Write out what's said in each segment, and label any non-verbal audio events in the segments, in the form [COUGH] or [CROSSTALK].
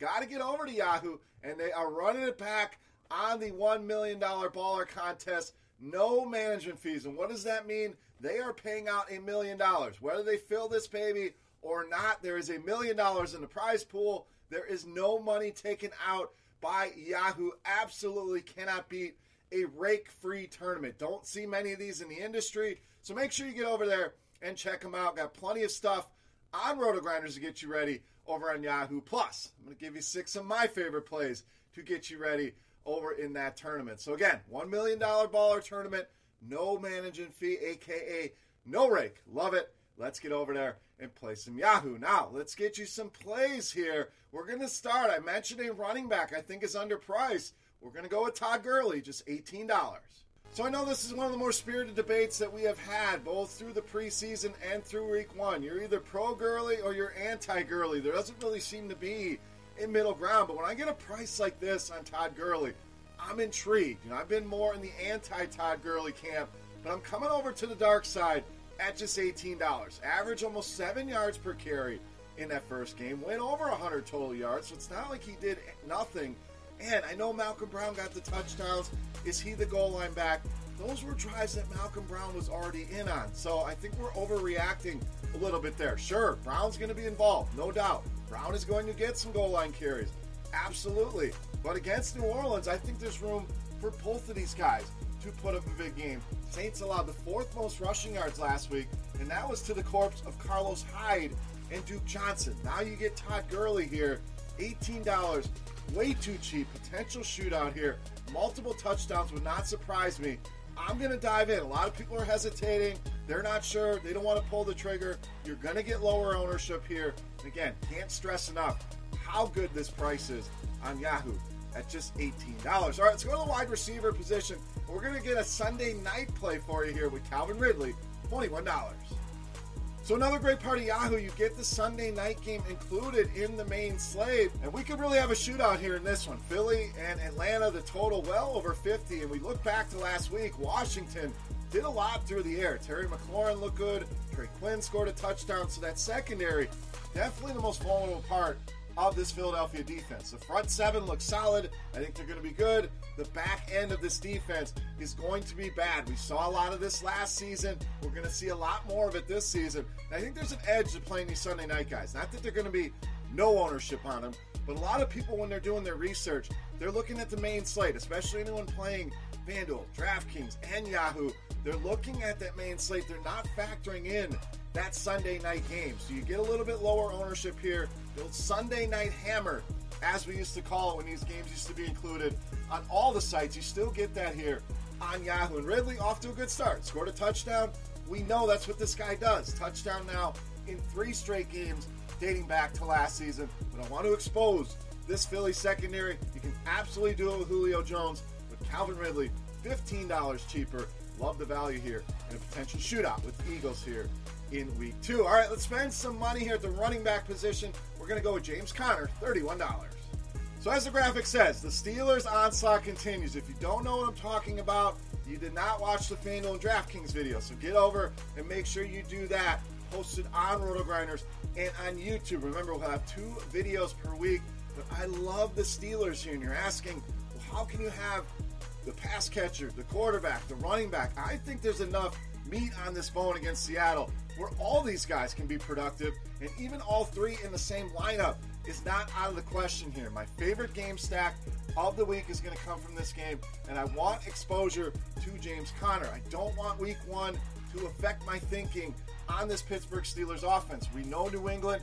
Got to get over to Yahoo, and they are running it back on the $1 million baller contest. No management fees. And what does that mean? They are paying out a million dollars. Whether they fill this baby or not, there is a million dollars in the prize pool. There is no money taken out by Yahoo. Absolutely cannot beat a rake free tournament. Don't see many of these in the industry. So make sure you get over there and check them out. Got plenty of stuff on Roto Grinders to get you ready over on Yahoo Plus. I'm going to give you six of my favorite plays to get you ready over in that tournament. So again, $1 million baller tournament, no managing fee, aka no rake. Love it. Let's get over there and play some Yahoo. Now, let's get you some plays here. We're going to start. I mentioned a running back I think is underpriced. We're going to go with Todd Gurley, just $18. So I know this is one of the more spirited debates that we have had, both through the preseason and through week one. You're either pro Gurley or you're anti Gurley. There doesn't really seem to be a middle ground. But when I get a price like this on Todd Gurley, I'm intrigued. You know, I've been more in the anti Todd Gurley camp, but I'm coming over to the dark side at just $18. Average almost seven yards per carry in that first game. Went over 100 total yards, so it's not like he did nothing. And I know Malcolm Brown got the touchdowns. Is he the goal line back? Those were drives that Malcolm Brown was already in on. So I think we're overreacting a little bit there. Sure, Brown's going to be involved, no doubt. Brown is going to get some goal line carries. Absolutely. But against New Orleans, I think there's room for both of these guys to put up a big game. Saints allowed the fourth most rushing yards last week, and that was to the corpse of Carlos Hyde and Duke Johnson. Now you get Todd Gurley here, $18 way too cheap. Potential shootout here. Multiple touchdowns would not surprise me. I'm going to dive in. A lot of people are hesitating. They're not sure. They don't want to pull the trigger. You're going to get lower ownership here. Again, can't stress enough how good this price is on Yahoo at just $18. All right, let's go to the wide receiver position. We're going to get a Sunday night play for you here with Calvin Ridley, $21. So another great part of Yahoo, you get the Sunday night game included in the main slate, and we could really have a shootout here in this one. Philly and Atlanta, the total well over 50, and we look back to last week, Washington did a lot through the air. Terry McLaurin looked good, Trey Quinn scored a touchdown, so that secondary, definitely the most vulnerable part of this Philadelphia defense. The front seven looks solid. I think they're going to be good. The back end of this defense is going to be bad. We saw a lot of this last season. We're going to see a lot more of it this season. And I think there's an edge to playing these Sunday night guys. Not that they're going to be no ownership on them, but a lot of people, when they're doing their research, they're looking at the main slate, especially anyone playing FanDuel, DraftKings, and Yahoo. They're looking at that main slate. They're not factoring in that Sunday night game. So you get a little bit lower ownership here. The Sunday night hammer, as we used to call it when these games used to be included on all the sites. You still get that here on Yahoo. And Ridley off to a good start. Scored a touchdown. We know that's what this guy does. Touchdown now in three straight games dating back to last season. But I want to expose this Philly secondary. You can absolutely do it with Julio Jones, but Calvin Ridley, $15 cheaper. Love the value here and a potential shootout with the Eagles here in week two. All right, let's spend some money here at the running back position. We're going to go with James Conner, $31. So, as the graphic says, the Steelers' onslaught continues. If you don't know what I'm talking about, you did not watch the FanDuel and DraftKings video. So, get over and make sure you do that. Posted on RotoGrinders and on YouTube. Remember, we'll have two videos per week. But I love the Steelers here, and you're asking, well, how can you have the pass catcher, the quarterback, the running back? I think there's enough meat on this bone against Seattle where all these guys can be productive, and even all three in the same lineup is not out of the question here. My favorite game stack of the week is going to come from this game, and I want exposure to James Conner. I don't want week one to affect my thinking on this Pittsburgh Steelers offense. We know New England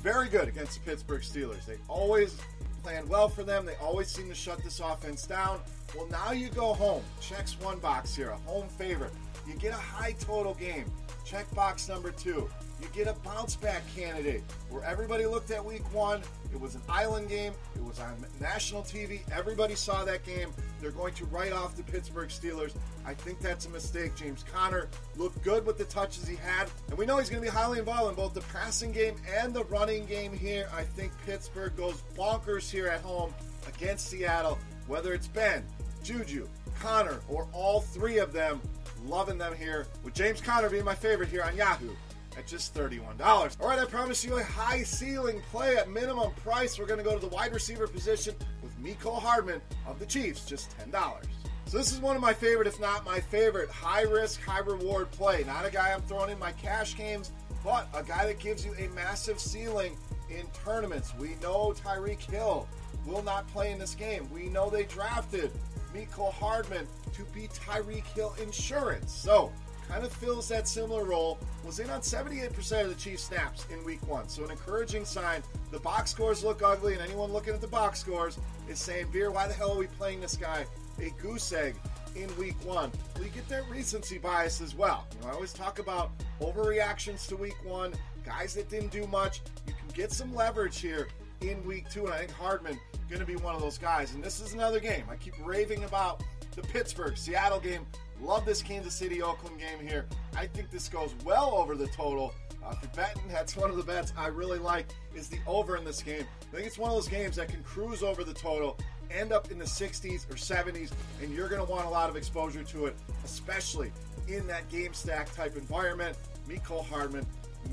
very good against the Pittsburgh Steelers. They always plan well for them. They always seem to shut this offense down. Well, now you go home. Checks one box here, a home favorite. You get a high total game. Check box number two. You get a bounce back candidate where everybody looked at week one. It was an island game. It was on national TV. Everybody saw that game. They're going to write off the Pittsburgh Steelers. I think that's a mistake. James Conner looked good with the touches he had. And we know he's going to be highly involved in both the passing game and the running game here. I think Pittsburgh goes bonkers here at home against Seattle, whether it's Ben, Juju, Conner, or all three of them. Loving them here, with James Conner being my favorite here on Yahoo at just $31. All right, I promise you a high ceiling play at minimum price. We're going to go to the wide receiver position with Mecole Hardman of the Chiefs, just $10. So this is one of my favorite, if not my favorite, high risk, high reward play. Not a guy I'm throwing in my cash games, but a guy that gives you a massive ceiling in tournaments. We know Tyreek Hill will not play in this game. We know they drafted Mecole Hardman to be Tyreek Hill insurance. So, kind of fills that similar role. Was in on 78% of the Chiefs snaps in week one. So, an encouraging sign. The box scores look ugly, and anyone looking at the box scores is saying, Beer, why the hell are we playing this guy a goose egg in week one? You get that recency bias as well. You know, I always talk about overreactions to week one, guys that didn't do much. You can get some leverage here in week two, and I think Hardman going to be one of those guys. And this is another game. I keep raving about the Pittsburgh Seattle game. Love this Kansas City Oakland game here. I think this goes well over the total. Uh, for betting, that's one of the bets I really like is the over in this game. I think it's one of those games that can cruise over the total, end up in the 60s or 70s, and you're going to want a lot of exposure to it, especially in that game stack type environment. Mecole Hardman,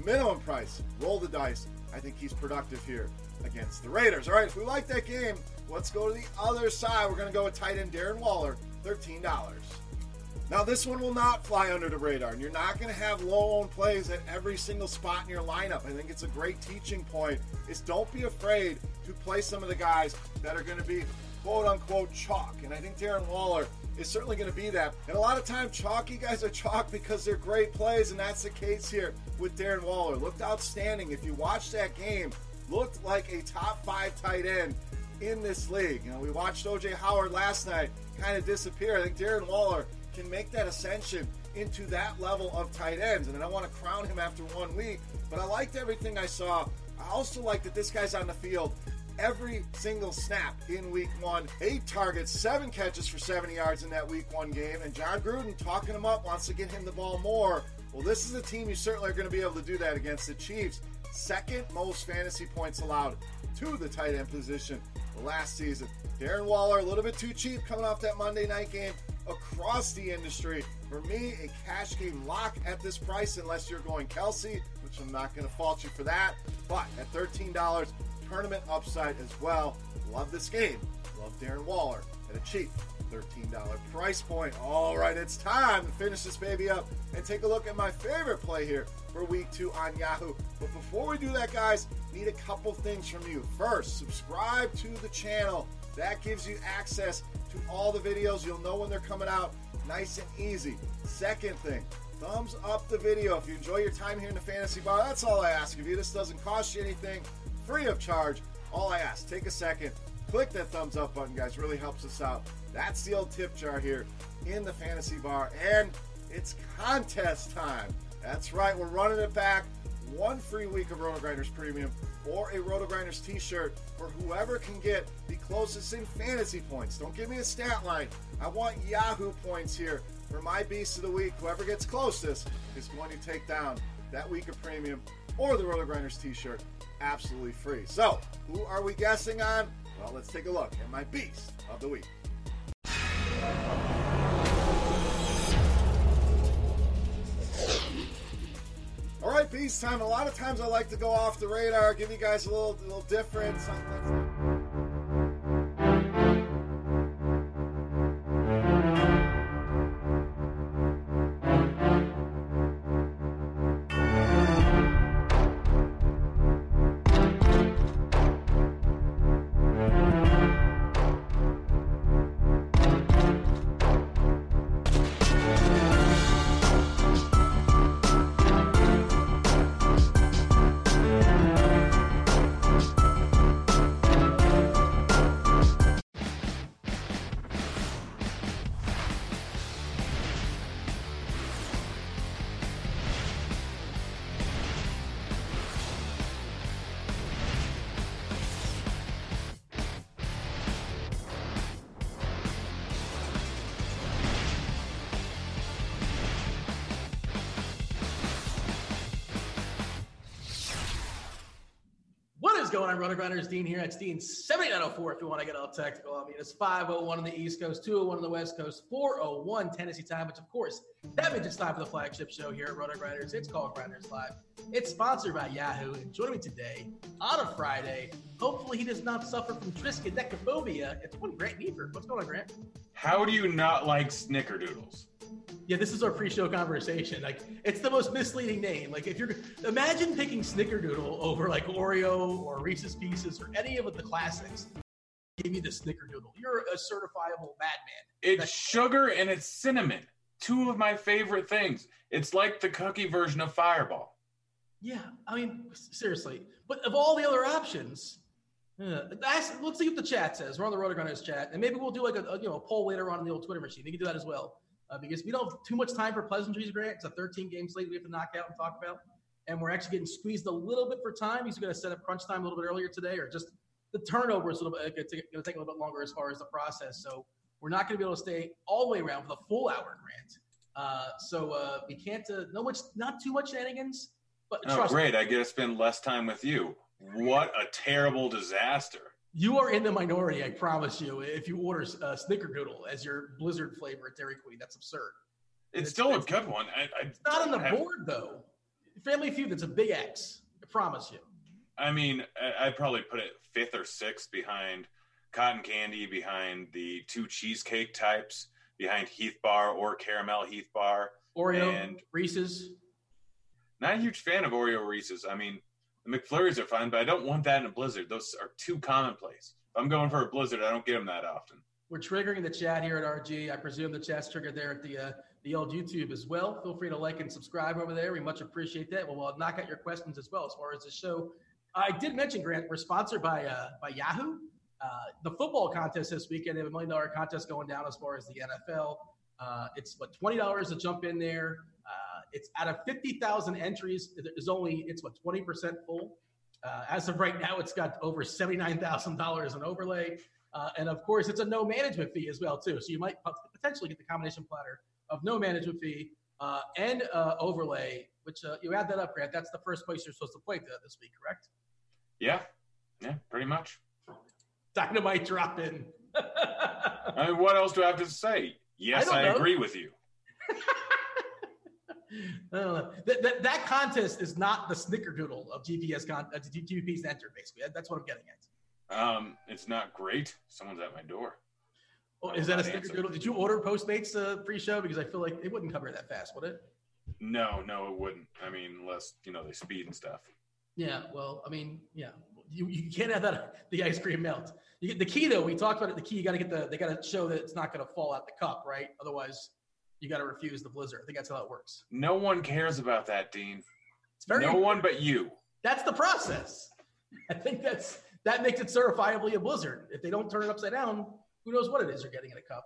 minimum price, roll the dice. I think he's productive here against the Raiders. All right, if we like that game, let's go to the other side. We're going to go with tight end Darren Waller, $13. Now, this one will not fly under the radar, and you're not going to have low owned plays at every single spot in your lineup. I think it's a great teaching point is don't be afraid to play some of the guys that are going to be quote unquote chalk. And I think Darren Waller is certainly going to be that. And a lot of times, chalky guys are chalk because they're great plays, and that's the case here with Darren Waller. Looked outstanding. If you watch that game, looked like a top five tight end in this league. You know, we watched OJ Howard last night kind of disappear. I think Darren Waller can make that ascension into that level of tight ends. And then I want to crown him after one week. But I liked everything I saw. I also like that this guy's on the field every single snap in week one. Eight targets, seven catches for 70 yards in that week one game. And Jon Gruden talking him up, wants to get him the ball more. Well, this is a team you certainly are going to be able to do that against the Chiefs second most fantasy points allowed to the tight end position last season. Darren Waller, a little bit too cheap coming off that Monday night game across the industry. For me, a cash game lock at this price, unless you're going Kelce, which I'm not going to fault you for that. But at $13, tournament upside as well. Love this game. Love Darren Waller at a cheap $13 price point. All right, it's time to finish this baby up and take a look at my favorite play here for week two on Yahoo. But before we do that, guys, need a couple things from you. First, subscribe to the channel. That gives you access to all the videos. You'll know when they're coming out nice and easy. Second thing, thumbs up the video if you enjoy your time here in the fantasy bar. That's all I ask of you. This doesn't cost you anything, free of charge. All I ask, take a second, click that thumbs up button, guys. Really helps us out. That's the old tip jar here in the fantasy bar, and it's contest time. That's right, we're running it back. One free week of Roto Grinders Premium or a Roto Grinders t-shirt for whoever can get the closest in fantasy points. Don't give me a stat line. I want Yahoo points here for my Beast of the Week. Whoever gets closest is going to take down that week of premium or the Roto Grinders t-shirt absolutely free. So, who are we guessing on? Well, let's take a look at my Beast of the Week. All right, Beast time. A lot of times I like to go off the radar, give you guys a little, little different. Something. Going on, Grinders? Dean here. It's Dean 7904 if you want to get all technical. I mean, it's 501 on the East Coast, 201 on the West Coast, 401 Tennessee time, which, of course, that means it's time for the flagship show here at Roto Grinders. It's called Grinders Live. It's sponsored by Yahoo. And joining me today on a Friday, hopefully he does not suffer from triskaidekaphobia. It's one Grant Niebuhr. What's going on, Grant? How do you not like snickerdoodles? Yeah, this is our pre-show conversation. Like, it's the most misleading name. Like, if you're imagine picking Snickerdoodle over like Oreo or Reese's Pieces or any of the classics, give me the Snickerdoodle. You're a certifiable madman. It's That's- sugar and it's cinnamon. Two of my favorite things. It's like the cookie version of Fireball. Yeah, I mean, seriously. But of all the other options, uh, yeah, let's see what the chat says. We're on the RotoGrinders chat, and maybe we'll do like a, a, you know a poll later on in the old Twitter machine. You can do that as well uh, because we don't have too much time for pleasantries, Grant. It's a 13 game slate we have to knock out and talk about. And we're actually getting squeezed a little bit for time. He's going to set up crunch time a little bit earlier today, or just the turnover is a little bit going to take a little bit longer as far as the process. So we're not going to be able to stay all the way around for the full hour, Grant. Uh, so uh, we can't, uh, no much, not too much shenanigans. But oh, great! Me. I get to spend less time with you. What a terrible disaster! You are in the minority, I promise you. If you order uh, Snickerdoodle as your Blizzard flavor at Dairy Queen, that's absurd. It's, it's still a good one. I, I it's not on the have... board though. Family Feud, that's a big X. I promise you. I mean, I'd probably put it fifth or sixth behind Cotton Candy, behind the two cheesecake types, behind Heath Bar or Caramel Heath Bar, Oreo and Reese's. Not a huge fan of Oreo Reese's. I mean, the McFlurries are fine, but I don't want that in a Blizzard. Those are too commonplace. If I'm going for a Blizzard, I don't get them that often. We're triggering the chat here at RG. I presume the chat's triggered there at the uh, the old YouTube as well. Feel free to like and subscribe over there. We much appreciate that. Well, we'll knock out your questions as well as far as the show. I did mention Grant. We're sponsored by uh, by Yahoo. Uh, the football contest this weekend. They have a million dollar contest going down as far as the NFL. Uh, it's what twenty dollars to jump in there. It's out of 50,000 entries. There's only, it's what, 20% full. Uh, as of right now, it's got over $79,000 in overlay. Uh, and of course, it's a no management fee as well, too. So you might potentially get the combination platter of no management fee uh, and uh, overlay, which uh, you add that up, Grant. That's the first place you're supposed to play this week, correct? Yeah. Yeah, pretty much. Dynamite drop in. [LAUGHS] I mean, what else do I have to say? Yes, I, I agree with you. That, that, that, contest is not the snickerdoodle of GPS con- uh, GPP's enter, basically. That's what I'm getting at. Um, it's not great. Someone's at my door. Oh, is that a snickerdoodle? Did you order Postmates uh, pre-show? Because I feel like it wouldn't cover that fast, would it? No, no, it wouldn't. I mean, unless you know they speed and stuff. Yeah, well, I mean, yeah, you, you can't have that [LAUGHS] the ice cream melt. You get, the key though, we talked about it. The key, you got to get the they got to show that it's not going to fall out the cup, right? Otherwise, you got to refuse the blizzard. I think that's how it works. No one cares about that, Dean. It's very no one but you. That's the process. [LAUGHS] I think that's that makes it certifiably a blizzard. If they don't turn it upside down, who knows what it is you're getting in a cup.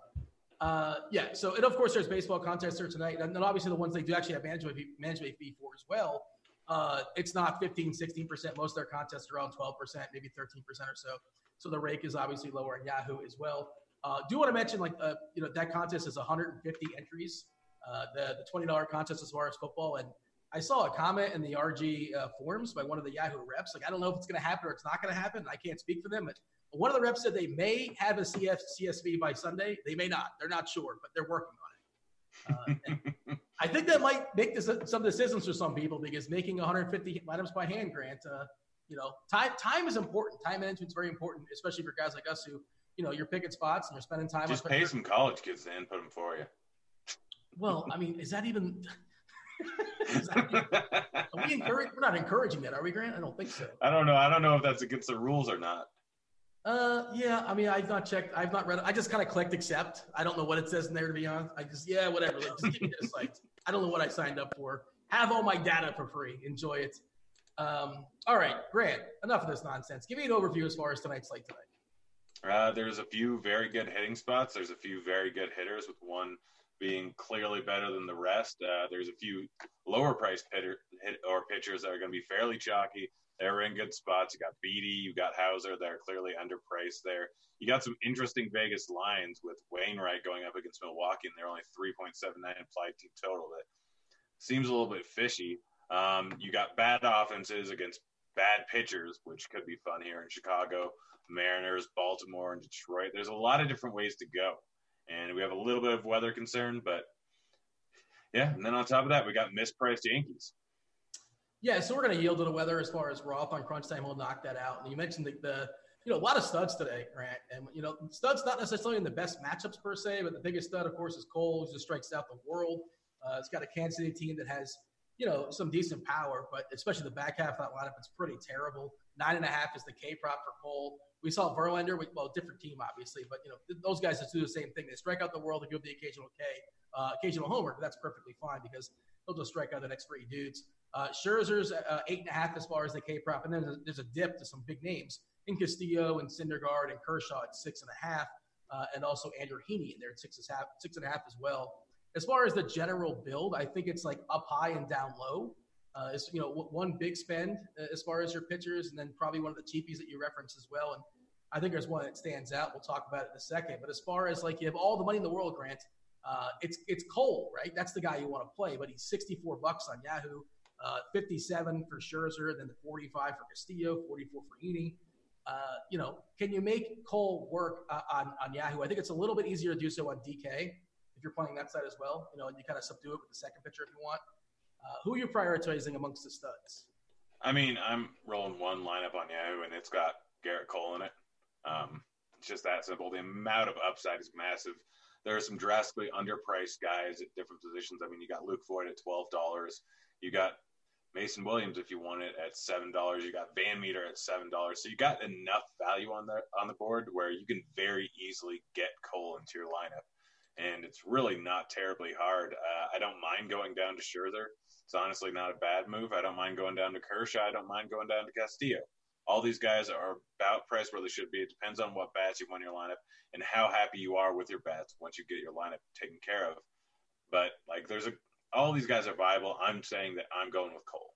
Uh, yeah. So, and of course, there's baseball contests there tonight, and then obviously the ones they do actually have management fee, management fee for as well. Uh, it's not 15, 16%. Most of their contests are around 12%, maybe 13% or so. So the rake is obviously lower in Yahoo as well. Uh, do want to mention like uh, you know that contest is 150 entries. Uh, the the twenty dollar contest as far as football, and I saw a comment in the RG uh, forums by one of the Yahoo reps. Like I don't know if it's going to happen or it's not going to happen. I can't speak for them, but one of the reps said they may have a CF, CSV by Sunday. They may not. They're not sure, but they're working on it. Uh, [LAUGHS] I think that might make this, some decisions for some people because making 150 items by hand, Grant, uh, you know, time time is important. Time management is very important, especially for guys like us who, you know, you're picking spots and you're spending time. Just pay some college kids to input them for you. Well, I mean, is that even? [LAUGHS] is that even are we encourage? We're not encouraging that, are we, Grant? I don't think so. I don't know. I don't know if that's against the rules or not. Uh, yeah. I mean, I've not checked. I've not read it. I just kind of clicked accept. I don't know what it says in there to be honest. I just yeah, whatever. Like, just give me the site. I don't know what I signed up for. Have all my data for free. Enjoy it. Um, all right, Grant. Enough of this nonsense. Give me an overview as far as tonight's slate tonight. Uh, there's a few very good hitting spots. There's a few very good hitters, with one being clearly better than the rest. Uh, there's a few lower priced hitter, hit, or pitchers that are going to be fairly chalky. They're in good spots. You got Beede, you got Houser. They're clearly underpriced there. You got some interesting Vegas lines with Wainwright going up against Milwaukee, and they're only 3.79 implied team total. That seems a little bit fishy. Um, you got bad offenses against bad pitchers, which could be fun here in Chicago, Mariners, Baltimore, and Detroit. There's a lot of different ways to go. And we have a little bit of weather concern, but yeah. And then on top of that, we got mispriced Yankees. Yeah, so we're going to yield to the weather as far as Roth on crunch time. We'll knock that out. And you mentioned the, the you know, a lot of studs today, Grant. And, you know, studs not necessarily in the best matchups per se, but the biggest stud, of course, is Cole, who just strikes out the world. Uh, it's got a Kansas City team that has you know, some decent power, but especially the back half of that lineup, it's pretty terrible. Nine and a half is the K prop for Cole. We saw Verlander, with, well, different team, obviously, but, you know, those guys just do the same thing. They strike out the world and give the occasional K, uh, occasional homer, but that's perfectly fine because they'll just strike out the next three dudes. Uh, Scherzer's uh, eight and a half as far as the K prop, and then there's a, there's a, dip to some big names in Castillo and Syndergaard and Kershaw at six and a half, uh, and also Andrew Heaney in there at six and a half, six and a half as well. As far as the general build, I think it's like up high and down low. Uh, you know one big spend uh, as far as your pitchers, and then probably one of the cheapies that you reference as well. And I think there's one that stands out. We'll talk about it in a second. But as far as like you have all the money in the world, Grant, uh, it's it's Cole, right? That's the guy you want to play. But he's 64 bucks on Yahoo, uh, 57 for Scherzer, then the 45 for Castillo, 44 for Heaney. Uh, you know, can you make Cole work uh, on on Yahoo? I think it's a little bit easier to do so on DK if you're playing that side as well, you know, and you kind of subdue it with the second pitcher if you want. Uh, who are you prioritizing amongst the studs? I mean, I'm rolling one lineup on Yahoo, and it's got Gerrit Cole in it. Um, it's just that simple. The amount of upside is massive. There are some drastically underpriced guys at different positions. I mean, you got Luke Voit at twelve dollars. You got Mason Williams if you want it at seven dollars. You got Van Meter at seven dollars. So you got enough value on the on the board where you can very easily get Cole into your lineup and it's really not terribly hard. Uh, I don't mind going down to Scherzer. It's honestly not a bad move. I don't mind going down to Kershaw. I don't mind going down to Castillo. All these guys are about priced where they should be. It depends on what bats you want in your lineup and how happy you are with your bats once you get your lineup taken care of. But like, there's a all these guys are viable. I'm saying that I'm going with Cole.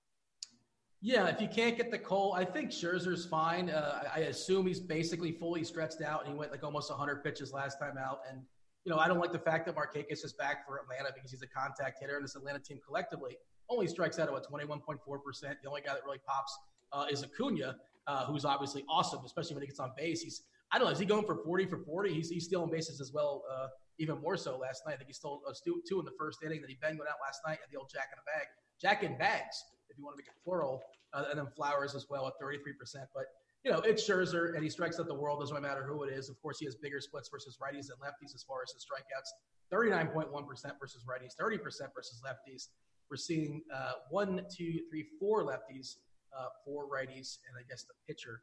Yeah, if you can't get the Cole, I think Scherzer's fine. Uh, I assume he's basically fully stretched out, and he went like almost 100 pitches last time out, and you know, I don't like the fact that Markakis is back for Atlanta because he's a contact hitter, and this Atlanta team collectively only strikes out at what 21.4 percent. The only guy that really pops uh, is Acuna, uh, who's obviously awesome, especially when he gets on base. He's I don't know, is he going for 40 for 40? He's, he's stealing bases as well, uh, even more so last night. I think he stole uh, two in the first inning. That he banged one out last night at the old Jack in a bag, Jack in bags, if you want to make it plural, uh, and then Flowers as well at 33 percent. But you know, it's Scherzer and he strikes out the world. Doesn't matter who it is. Of course, he has bigger splits versus righties than lefties as far as his strikeouts. 39.1% versus righties, 30% versus lefties. We're seeing uh, one, two, three, four lefties, uh, four righties, and I guess the pitcher.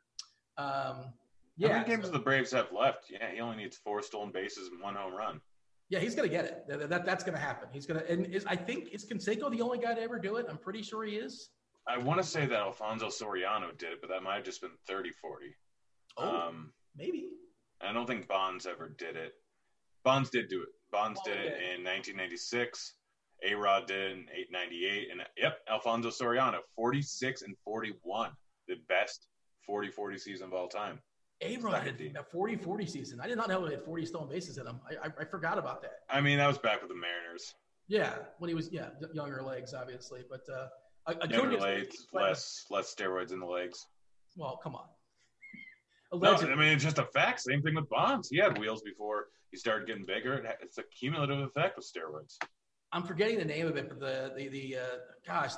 Um, yeah. How many games so, do the Braves have left? Yeah, he only needs four stolen bases and one home run. Yeah, he's going to get it. That, that that's going to happen. He's going to, and is, I think is Canseco the only guy to ever do it? I'm pretty sure he is. I want to say that Alfonso Soriano did it, but that might have just been 30 40. Oh, um, maybe. I don't think Bonds ever did it. Bonds did do it. Bonds oh, did it in 1996, A Rod did in 898. And yep, Alfonso Soriano, 46 and 41, the best 40 40 season of all time. A Rod had a 40 40 season. I did not know he had 40 stolen bases in him. I, I, I, forgot about that. I mean, that was back with the Mariners. Yeah, when he was, yeah, younger legs, obviously. But uh, Younger legs, less, less steroids in the legs. Well, come on. [LAUGHS] No, I mean, it's just a fact. Same thing with Bonds. He had wheels before he started getting bigger. It's a cumulative effect with steroids. I'm forgetting the name of it, but the the, the uh, gosh,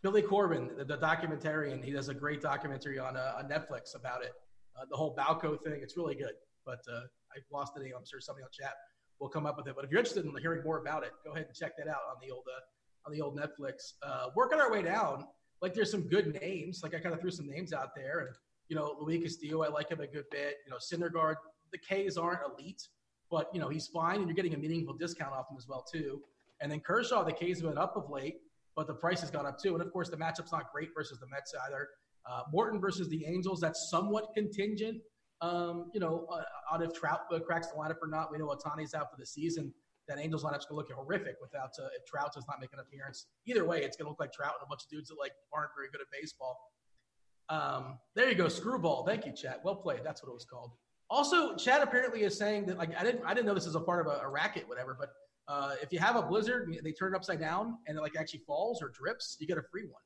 Billy Corben, the, the, documentarian, he does a great documentary on uh, on Netflix about it. Uh, the whole Balco thing, it's really good. But uh, I lost the name. I'm sure somebody on chat will come up with it. But if you're interested in hearing more about it, go ahead and check that out on the old uh, on the old Netflix. Uh, working our way down, like there's some good names. Like I kind of threw some names out there, and you know, Luis Castillo, I like him a good bit. You know, Syndergaard, the K's aren't elite, but you know he's fine, and you're getting a meaningful discount off him as well too. And then Kershaw, the K's have been up of late, but the price has gone up too. And of course, the matchup's not great versus the Mets either. Uh, Morton versus the Angels, that's somewhat contingent. Um, you know, uh, on if Trout uh, cracks the lineup or not. We know Ohtani's out for the season. That Angels lineup's gonna look horrific without uh, if Trout does not make an appearance. Either way, it's gonna look like Trout and a bunch of dudes that like aren't very good at baseball. Um, there you go, screwball. Thank you, Chad. Well played. That's what it was called. Also, Chad apparently is saying that like I didn't I didn't know this is a part of a, a racket, whatever. But uh, if you have a blizzard, they turn it upside down and it like actually falls or drips, you get a free one.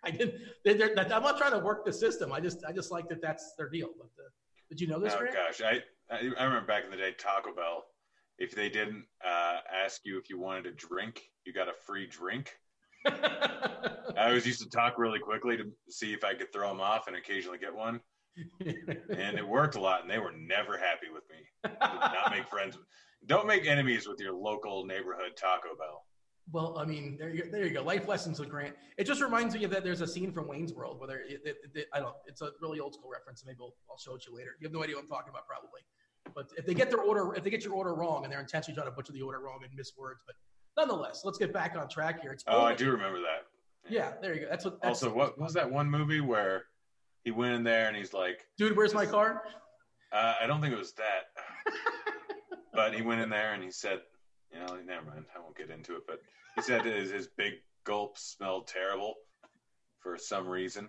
[LAUGHS] I didn't. They're, they're, I'm not trying to work the system. I just I just like that that's their deal. But uh, did you know this? Oh Grant? gosh, I I remember back in the day Taco Bell. If they didn't uh, ask you if you wanted a drink, you got a free drink. [LAUGHS] I always used to talk really quickly to see if I could throw them off and occasionally get one. [LAUGHS] and it worked a lot, and they were never happy with me. Did not make friends. Don't make enemies with your local neighborhood Taco Bell. Well, I mean, there you, there you go. Life lessons with Grant. It just reminds me of that there's a scene from Wayne's World where it, it, it, I don't. It's a really old school reference. Maybe I'll, I'll show it to you later. You have no idea what I'm talking about, probably. But if they get their order, if they get your order wrong, and they're intentionally trying to butcher the order wrong and miss words, but nonetheless, let's get back on track here. It's oh, I do remember that. Yeah, there you go. That's what. That's also, what was that one movie where he went in there and he's like, "Dude, where's my car?" Uh, I don't think it was that, but he went in there and he said, "You know, never mind. I won't get into it." But he said his, his big gulp smelled terrible for some reason.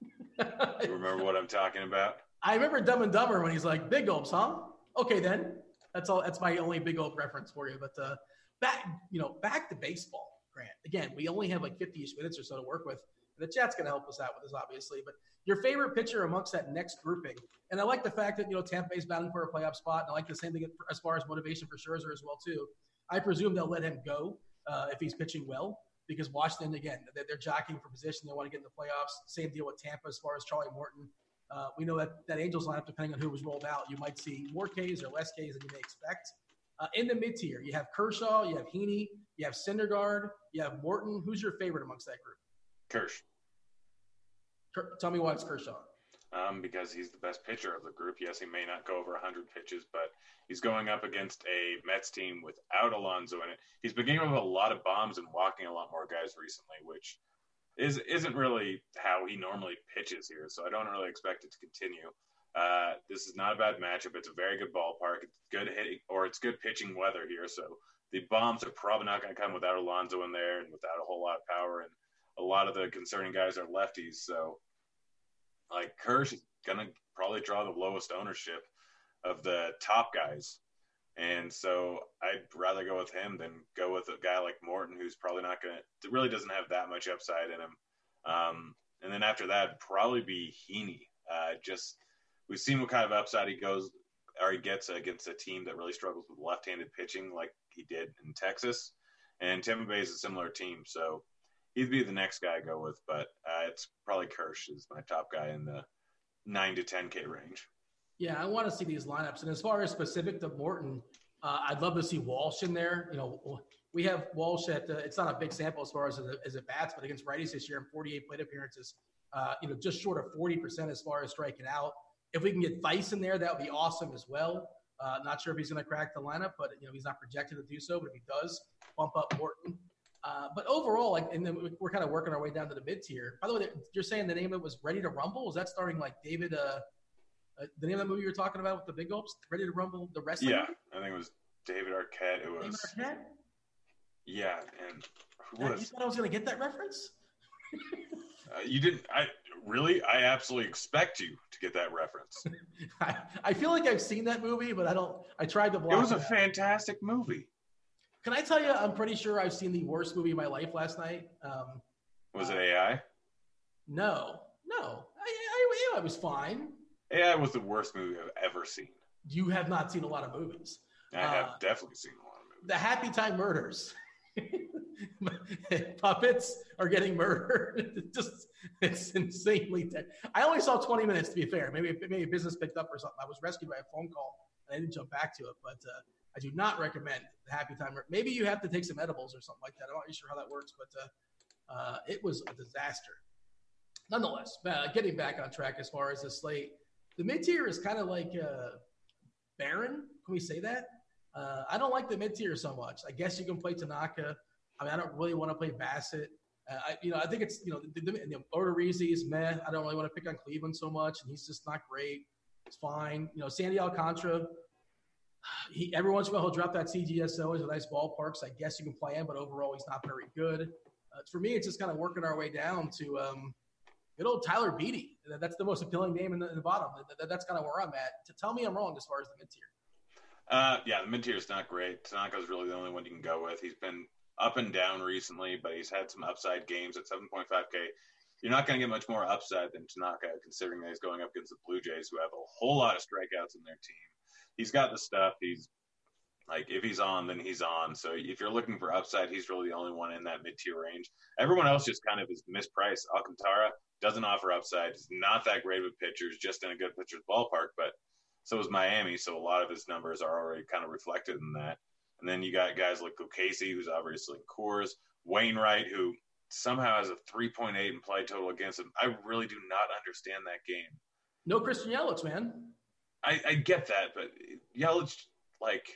[LAUGHS] you remember what I'm talking about? I remember Dumb and Dumber when he's like, "Big gulps, huh?" Okay, then. That's all. That's my only big gulp reference for you. But uh, back, you know, back to baseball. Grant. Again, we only have like 50-ish minutes or so to work with. And the chat's going to help us out with this, obviously. But your favorite pitcher amongst that next grouping, and I like the fact that you know Tampa Bay's battling for a playoff spot, and I like the same thing as far as motivation for Scherzer as well too. I presume they'll let him go uh, if he's pitching well, because Washington again they're, they're jockeying for position. They want to get in the playoffs. Same deal with Tampa as far as Charlie Morton. Uh, we know that that Angels lineup, depending on who was rolled out, you might see more Ks or less Ks than you may expect. Uh, in the mid tier, you have Kershaw, you have Heaney, you have Syndergaard, you have Morton. Who's your favorite amongst that group? Kirsch. Tell me why it's Kershaw. Um, because he's the best pitcher of the group. Yes, he may not go over 100 pitches, but he's going up against a Mets team without Alonso in it. He's been giving up a lot of bombs and walking a lot more guys recently, which is isn't really how he normally pitches here. So I don't really expect it to continue. Uh, this is not a bad matchup. It's a very good ballpark. It's good hitting, or it's good pitching weather here. So the bombs are probably not going to come without Alonso in there and without a whole lot of power. And a lot of the concerning guys are lefties. So, like Kirsch is to probably draw the lowest ownership of the top guys. And so I'd rather go with him than go with a guy like Morton, who's probably not to, really doesn't have that much upside in him. Um, and then after that, probably be Heaney. Uh, just we've seen what kind of upside he goes or he gets against a team that really struggles with left-handed pitching, like he did in Texas. And Tampa Bay is a similar team, so he'd be the next guy I go with. But uh, it's probably Kirsch is my top guy in the nine to ten K range. Yeah, I want to see these lineups. And as far as specific to Morton, uh, I'd love to see Walsh in there. You know, we have Walsh at it's not a big sample as far as as it bats, but against righties this year in 48 plate appearances, uh, you know, just short of 40% as far as striking out. If we can get Thaiss in there, that would be awesome as well. Uh, not sure if he's going to crack the lineup, but you know he's not projected to do so. But if he does, bump up Morton. Uh, but overall, like, and then we're kind of working our way down to the mid tier. By the way, you're saying the name of it was Ready to Rumble. Was that starting like David? Uh, uh, the name of the movie you were talking about with the Big Gulps, Ready to Rumble, the wrestling. Yeah, I think it was David Arquette. It was. David Arquette. Yeah, and who You was thought I was going to get that reference? [LAUGHS] uh, you didn't? I really, I absolutely expect you to get that reference. [LAUGHS] I, I feel like I've seen that movie, but I don't. I tried to block. It was a fantastic movie. Can I tell you? I'm pretty sure I've seen the worst movie of my life last night. Um, Was it AI? no, no, I, I, I was fine. AI was the worst movie I've ever seen. You have not seen a lot of movies. I have Uh, definitely seen a lot of movies. The Happy Time Murders. [LAUGHS] Puppets are getting murdered. It's [LAUGHS] just it's insanely. Dead. I only saw 20 minutes to be fair. Maybe maybe business picked up or something. I was rescued by a phone call and I didn't jump back to it. But uh, I do not recommend the Happy Time. Mur- Maybe you have to take some edibles or something like that. I'm not sure how that works, but uh, uh, it was a disaster. Nonetheless, uh, getting back on track as far as the slate, the mid tier is kind of like uh, barren. Can we say that? Uh, I don't like the mid tier so much. I guess you can play Tanaka. I mean, I don't really want to play Bassitt. Uh, I, you know, I think it's you know the, the, the Odorizzi is meh. I don't really want to pick on Cleveland so much, and he's just not great. It's fine. You know, Sandy Alcantara. He every once in a while he'll drop that CGSO into nice ballparks. I guess you can play him, but overall he's not very good. Uh, for me, it's just kind of working our way down to um, good old Tyler Beede. That's the most appealing name in the, in the bottom. That- that- that's kind of where I'm at. To tell me I'm wrong as far as the mid tier. Uh, yeah, the mid tier is not great. Tanaka's really the only one you can go with. He's been up and down recently, but he's had some upside games at 7.5K. You're not going to get much more upside than Tanaka, considering that he's going up against the Blue Jays, who have a whole lot of strikeouts in their team. He's got the stuff. He's like, if he's on, then he's on. So if you're looking for upside, he's really the only one in that mid tier range. Everyone else just kind of is mispriced. Alcantara doesn't offer upside. He's not that great with pitchers, just in a good pitcher's ballpark, but so is Miami. So a lot of his numbers are already kind of reflected in that. And then you got guys like Casey, who's obviously in Coors, Wainwright, who somehow has a 3.8 implied total against him. I really do not understand that game. No Christian Yelich, man. I, I get that, but Yelich, like,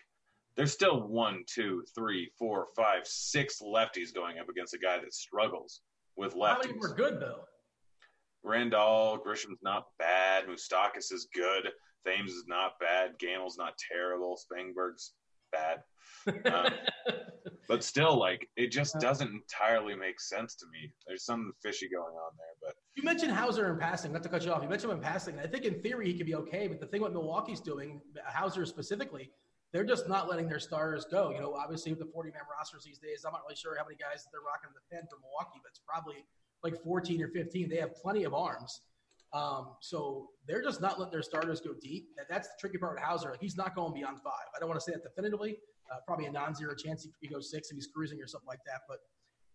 there's still one, two, three, four, five, six lefties going up against a guy that struggles with lefties. Many lefties. were good though? Randall, Grisham's not bad. Moustakas is good. Thames is not bad. Gamel's not terrible. Spangberg's bad. [LAUGHS] Um, but still, like, it just doesn't entirely make sense to me. There's something fishy going on there. But You mentioned Houser in passing. Not to cut you off. You mentioned him in passing. I think in theory he could be okay, but the thing what Milwaukee's doing, Houser specifically, they're just not letting their stars go. You know, obviously with the 40 man rosters these days, I'm not really sure how many guys they're rocking in the pen for Milwaukee, but it's probably like 14 or 15. They have plenty of arms. Um, so they're just not letting their starters go deep. And that's the tricky part with Houser. Like he's not going beyond five. I don't want to say that definitively. Uh, probably a non-zero chance he, goes six if he's cruising or something like that. But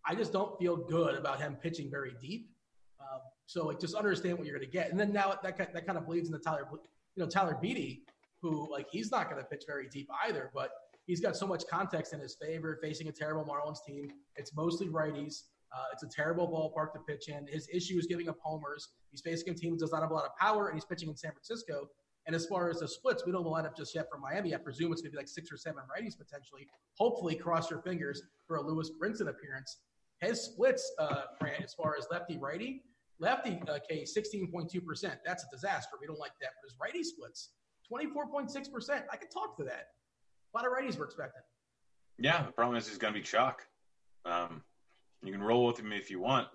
I just don't feel good about him pitching very deep. Um, so like just understand what you're going to get. And then now that that kind of bleeds into Tyler, you know, Tyler Beede, who like he's not going to pitch very deep either, but he's got so much context in his favor, facing a terrible Marlins team. It's mostly righties. Uh, it's a terrible ballpark to pitch in. His issue is giving up homers. He's facing a team that does not have a lot of power, and he's pitching in San Francisco. And as far as the splits, we don't have line up just yet for Miami. I presume it's going to be like six or seven righties potentially. Hopefully, cross your fingers for a Lewis Brinson appearance. His splits, uh, as far as lefty righty, lefty uh, K sixteen point two percent. That's a disaster. We don't like that. But his righty splits twenty four point six percent. I can talk to that. A lot of righties we're expecting. yeah, the problem is he's going to be chalk. Um, you can roll with him if you want.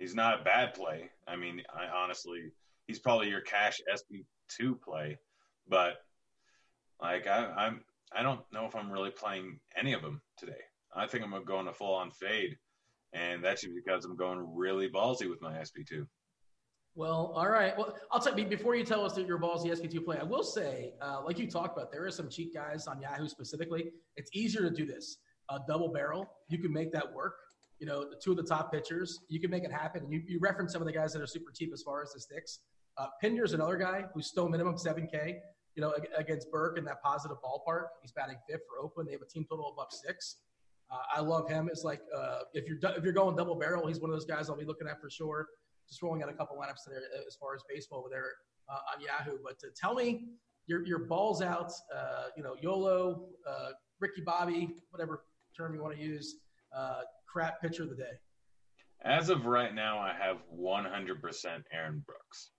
He's not a bad play. I mean, I honestly, he's probably your cash SP2 play, but like I, I'm, I don't know if I'm really playing any of them today. I think I'm going to a full on fade, and that's because I'm going really ballsy with my SP2. Well, all right. Well, I'll tell you before you tell us that your balls the SK2 play. I will say, uh, like you talked about, there are some cheat guys on Yahoo specifically. It's easier to do this. Uh, double barrel, you can make that work. You know, the two of the top pitchers, you can make it happen. And you, you reference some of the guys that are super cheap as far as the sticks. Uh, Pinder's another guy who's still minimum 7K. You know, against Burke in that positive ballpark. He's batting fifth for Oakland. They have a team total of up six. Uh, I love him. It's like uh, if you're if you're going double barrel, he's one of those guys I'll be looking at for sure just rolling out a couple lineups there as far as baseball over there uh, on Yahoo. But uh, tell me your your balls out. Uh, you know, YOLO, uh, Ricky Bobby, whatever term you want to use. Uh, crap pitcher of the day. As of right now, I have 100% Aaron Brooks.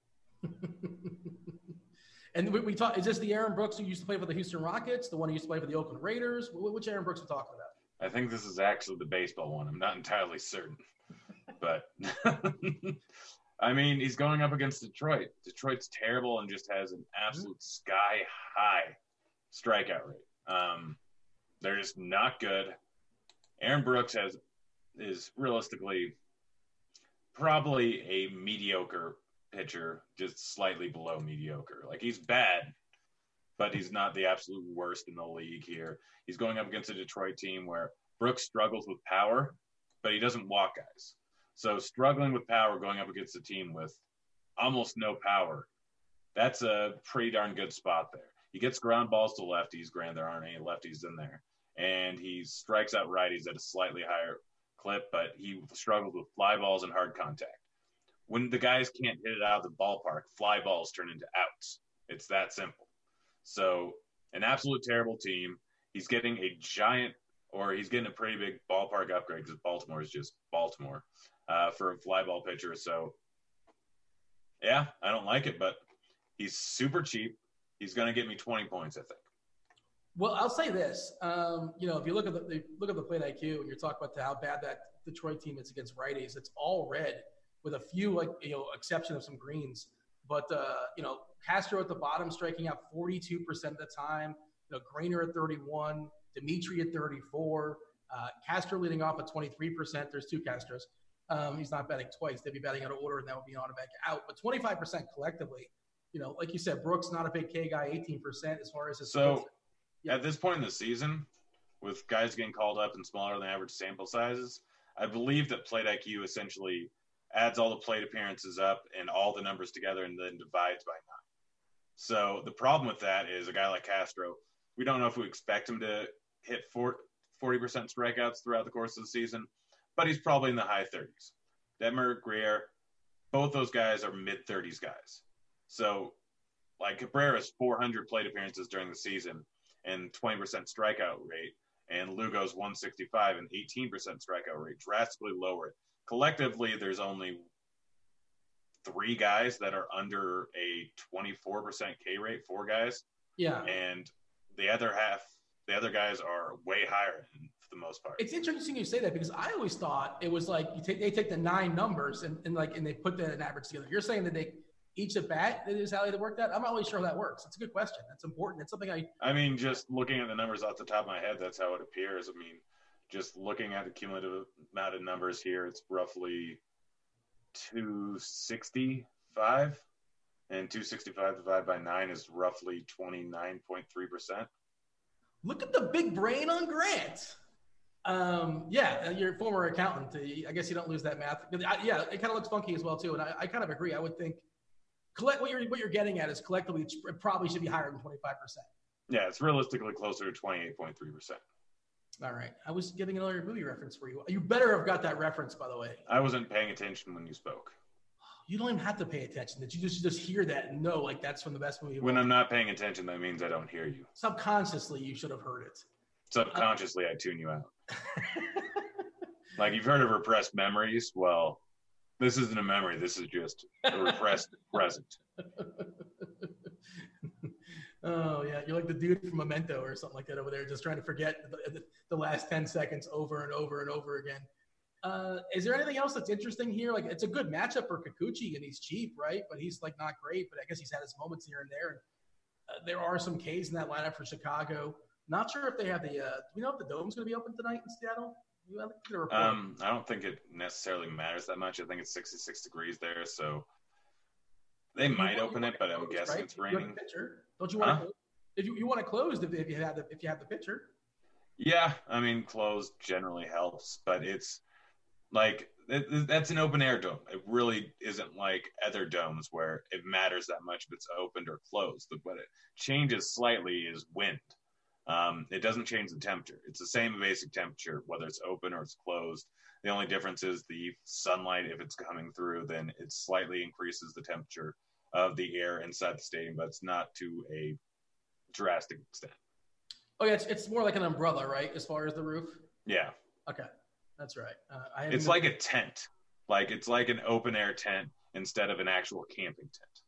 [LAUGHS] and we, we talk. Is this the Aaron Brooks who used to play for the Houston Rockets? The one who used to play for the Oakland Raiders? Which Aaron Brooks we talking about? I think this is actually the baseball one. I'm not entirely certain, [LAUGHS] but [LAUGHS] I mean, he's going up against Detroit. Detroit's terrible and just has an absolute sky high strikeout rate. Um, they're just not good. Aaron Brooks has is realistically probably a mediocre pitcher, just slightly below mediocre. Like he's bad, but he's not the absolute worst in the league here. He's going up against a Detroit team where Brooks struggles with power, but he doesn't walk guys. So struggling with power going up against a team with almost no power, that's a pretty darn good spot there. He gets ground balls to lefties. Granted, there aren't any lefties in there, and he strikes out righties at a slightly higher clip, but he struggles with fly balls and hard contact. When the guys can't hit it out of the ballpark, fly balls turn into outs. It's that simple. So, an absolute terrible team. He's getting a giant, or he's getting a pretty big ballpark upgrade because Baltimore is just Baltimore uh, for a fly ball pitcher. So, yeah, I don't like it, but he's super cheap. He's going to get me 20 points, I think. Well, I'll say this. Um, you know, if you look at the, look at the plate IQ and you're talking about how bad that Detroit team is against righties, it's all red with a few like you know exception of some greens. But uh, you know, Castro at the bottom striking out 42% of the time. You know, Greiner at 31, Demeritte at 34, uh, Castro leading off at 23%. There's two Castros. Um, he's not betting twice. They'd be betting out of order, and that would be an automatic out. But 25% collectively. You know, like you said, Brooks not a big K guy, 18% as far as his. So yeah. at this point in the season, with guys getting called up in smaller than average sample sizes, I believe that plate IQ essentially adds all the plate appearances up and all the numbers together and then divides by nine. So the problem with that is a guy like Castro, we don't know if we expect him to hit 40% strikeouts throughout the course of the season, but he's probably in the high 30s. Demeritte, Greer, both those guys are mid 30s guys. So, like Cabrera's 400 plate appearances during the season and 20% strikeout rate, and Lugo's 165 and 18% strikeout rate, drastically lower. Collectively, there's only three guys that are under a 24% K rate, four guys. Yeah. And the other half, the other guys are way higher for the most part. It's interesting you say that because I always thought it was like you take they take the nine numbers and, and like and they put that in average together. You're saying that they each at bat is how they work that? I'm not really sure how that works. It's a good question. That's important. It's something I I mean, just looking at the numbers off the top of my head, that's how it appears. I mean, just looking at the cumulative amount of numbers here, it's roughly 265 and 265 divided by 9 is roughly 29.3%. Look at the big brain on Grant. Um, yeah, uh, your former accountant. Uh, I guess you don't lose that math. Uh, yeah, it kind of looks funky as well too, and I, I kind of agree. I would think collect what you're what you're getting at is collectively it probably should be higher than 25 percent. Yeah, it's realistically closer to 28.3 percent. All right. I was giving another movie reference for you. You better have got that reference, by the way. I wasn't paying attention when you spoke. You don't even have to pay attention. That you just just hear that and know like that's from the best movie. When I'm not paying attention, that means I don't hear you. Subconsciously, you should have heard it. Subconsciously, uh, I tune you out. [LAUGHS] like you've heard of repressed memories. Well, this isn't a memory. This is just a repressed [LAUGHS] present. Oh yeah, you're like the dude from Memento or something like that over there, just trying to forget the, the, last ten seconds over and over and over again. Uh, is there anything else that's interesting here? Like, it's a good matchup for Kikuchi, and he's cheap, right? But he's like not great. But I guess he's had his moments here and there. Uh, there are some K's in that lineup for Chicago. Not sure if they have the. Uh, do we know if the dome's going to be open tonight in Seattle? Um, I don't think it necessarily matters that much. I think it's 66 degrees there, so they might open it, but I'm guessing right? it's raining. Don't you want huh? to? If you, you want it closed, if, if you have the if you have the pitcher. Yeah, I mean, closed generally helps, but it's like it, that's an open air dome. It really isn't like other domes where it matters that much if it's opened or closed. What it changes slightly is wind. Um, it doesn't change the temperature. It's the same basic temperature, whether it's open or it's closed. The only difference is the sunlight, if it's coming through, then it slightly increases the temperature of the air inside the stadium, but it's not to a drastic extent. Oh yeah, it's, it's more like an umbrella, right? As far as the roof. Yeah. Okay, that's right. Uh, it's been... like a tent, like it's like an open air tent instead of an actual camping tent.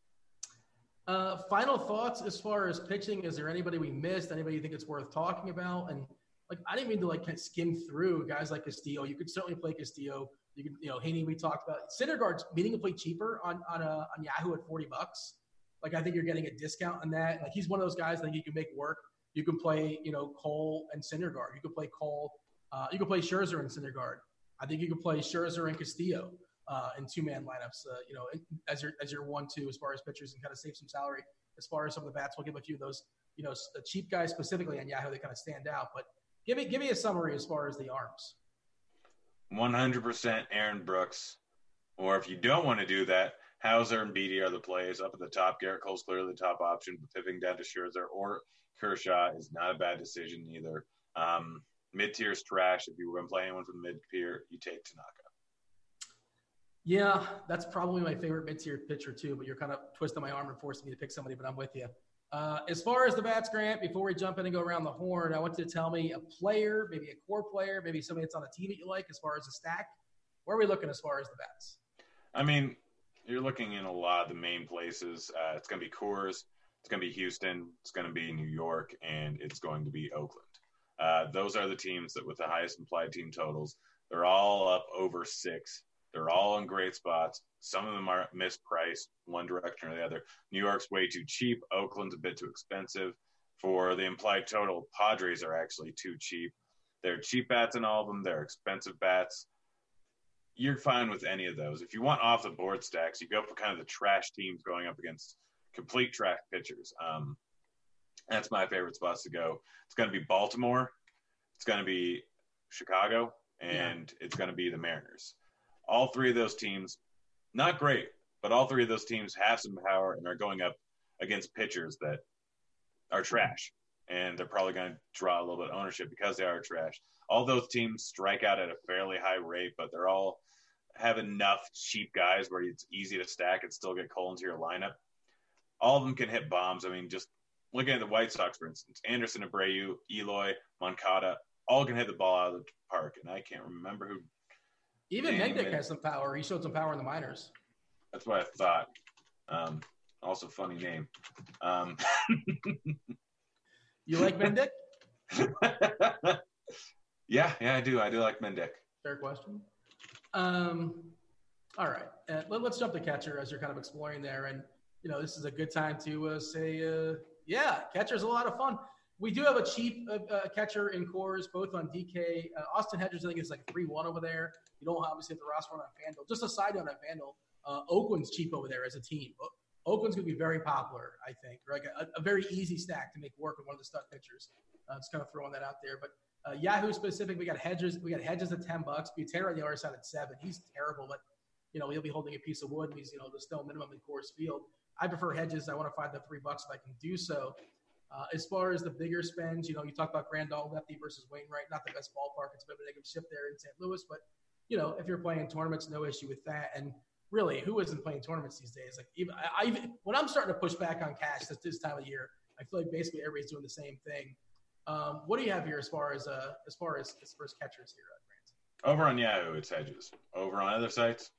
Uh, final thoughts as far as pitching. Is there anybody we missed? Anybody you think it's worth talking about? And like I didn't mean to like kind of skim through guys like Castillo. You could certainly play Castillo. You could, you know, Heaney. We talked about Syndergaard's meaningfully cheaper on on a, on Yahoo at forty bucks. Like I think you're getting a discount on that. Like he's one of those guys that you can make work. You can play, you know, Cole and Syndergaard. You can play Cole. Uh, you can play Scherzer and Syndergaard. I think you could play Scherzer and Castillo uh, in two man lineups. Uh, you know, as your as your one two as far as pitchers and kind of save some salary. As far as some of the bats, we'll give a few of those. You know, the cheap guys specifically on Yahoo, they kind of stand out. But give me give me a summary as far as the arms. 100% Aaron Brooks. Or if you don't want to do that, Houser and Beede are the plays. Up at the top, Gerrit Cole's clearly the top option, but down to Scherzer or Kershaw is not a bad decision either. Um, mid tier's trash. If you were going to play anyone from mid tier, you take Tanaka. Yeah, that's probably my favorite mid tier pitcher too, but you're kind of twisting my arm and forcing me to pick somebody, but I'm with you. Uh, as far as the bats, Grant, before we jump in and go around the horn, I want you to tell me a player, maybe a core player, maybe somebody that's on a team that you like as far as a stack. Where are we looking as far as the bats? I mean, you're looking in a lot of the main places. Uh, it's going to be Coors, it's going to be Houston, it's going to be New York, and it's going to be Oakland. Uh, those are the teams that, with the highest implied team totals, they're all up over six. They're all in great spots. Some of them are mispriced, one direction or the other. New York's way too cheap. Oakland's a bit too expensive. For the implied total, Padres are actually too cheap. They're cheap bats in all of them. They're expensive bats. You're fine with any of those. If you want off the board stacks, you go for kind of the trash teams going up against complete trash pitchers. Um, that's my favorite spots to go. It's going to be Baltimore. It's going to be Chicago, and yeah. it's going to be the Mariners all three of those teams, not great, but all three of those teams have some power and are going up against pitchers that are trash. And they're probably going to draw a little bit of ownership because they are trash. All those teams strike out at a fairly high rate, but they're all have enough cheap guys where it's easy to stack and still get Cole into your lineup. All of them can hit bombs. I mean, just looking at the White Sox, for instance, Anderson, Abreu, Eloy, Moncada, all can hit the ball out of the park. And I can't remember who even Mendick has some power. He showed some power in the minors. That's what I thought. Um, also, funny name. Um, [LAUGHS] you like Mendick? [LAUGHS] yeah, yeah, I do. I do like Mendick. Fair question. Um, all right, uh, let, us jump to catcher as you're kind of exploring there, and you know this is a good time to uh, say, uh, yeah, catcher's a lot of fun. We do have a cheap uh, uh, catcher in Coors, both on DK. Uh, Austin Hedges, I think, is like 3 1 over there. You don't obviously have the roster on FanDuel. Just a side note on FanDuel, uh, Oakland's cheap over there as a team. Oakland's going to be very popular, I think. Like a, a, very easy stack to make work with one of the stud pitchers. Uh, just kind of throwing that out there. But uh, Yahoo specific, we got Hedges. We got Hedges at ten bucks. Butera on the other side at seven. He's terrible, but you know he'll be holding a piece of wood. He's you know the still minimum in Coors Field. I prefer Hedges. I want to find the three bucks if I can do so. Uh, as far as the bigger spends, you know, you talk about Grandal lefty versus Wainwright, not the best ballpark. It's a bit of a negative shift there in St. Louis, but you know, if you're playing tournaments, no issue with that. And really, who isn't playing tournaments these days? Like even I, I even when I'm starting to push back on cash at this time of year, I feel like basically everybody's doing the same thing. Um, what do you have here as far as uh, as far as as as catchers here at Grant? Over on Yahoo, it's Hedges. Over on other sites,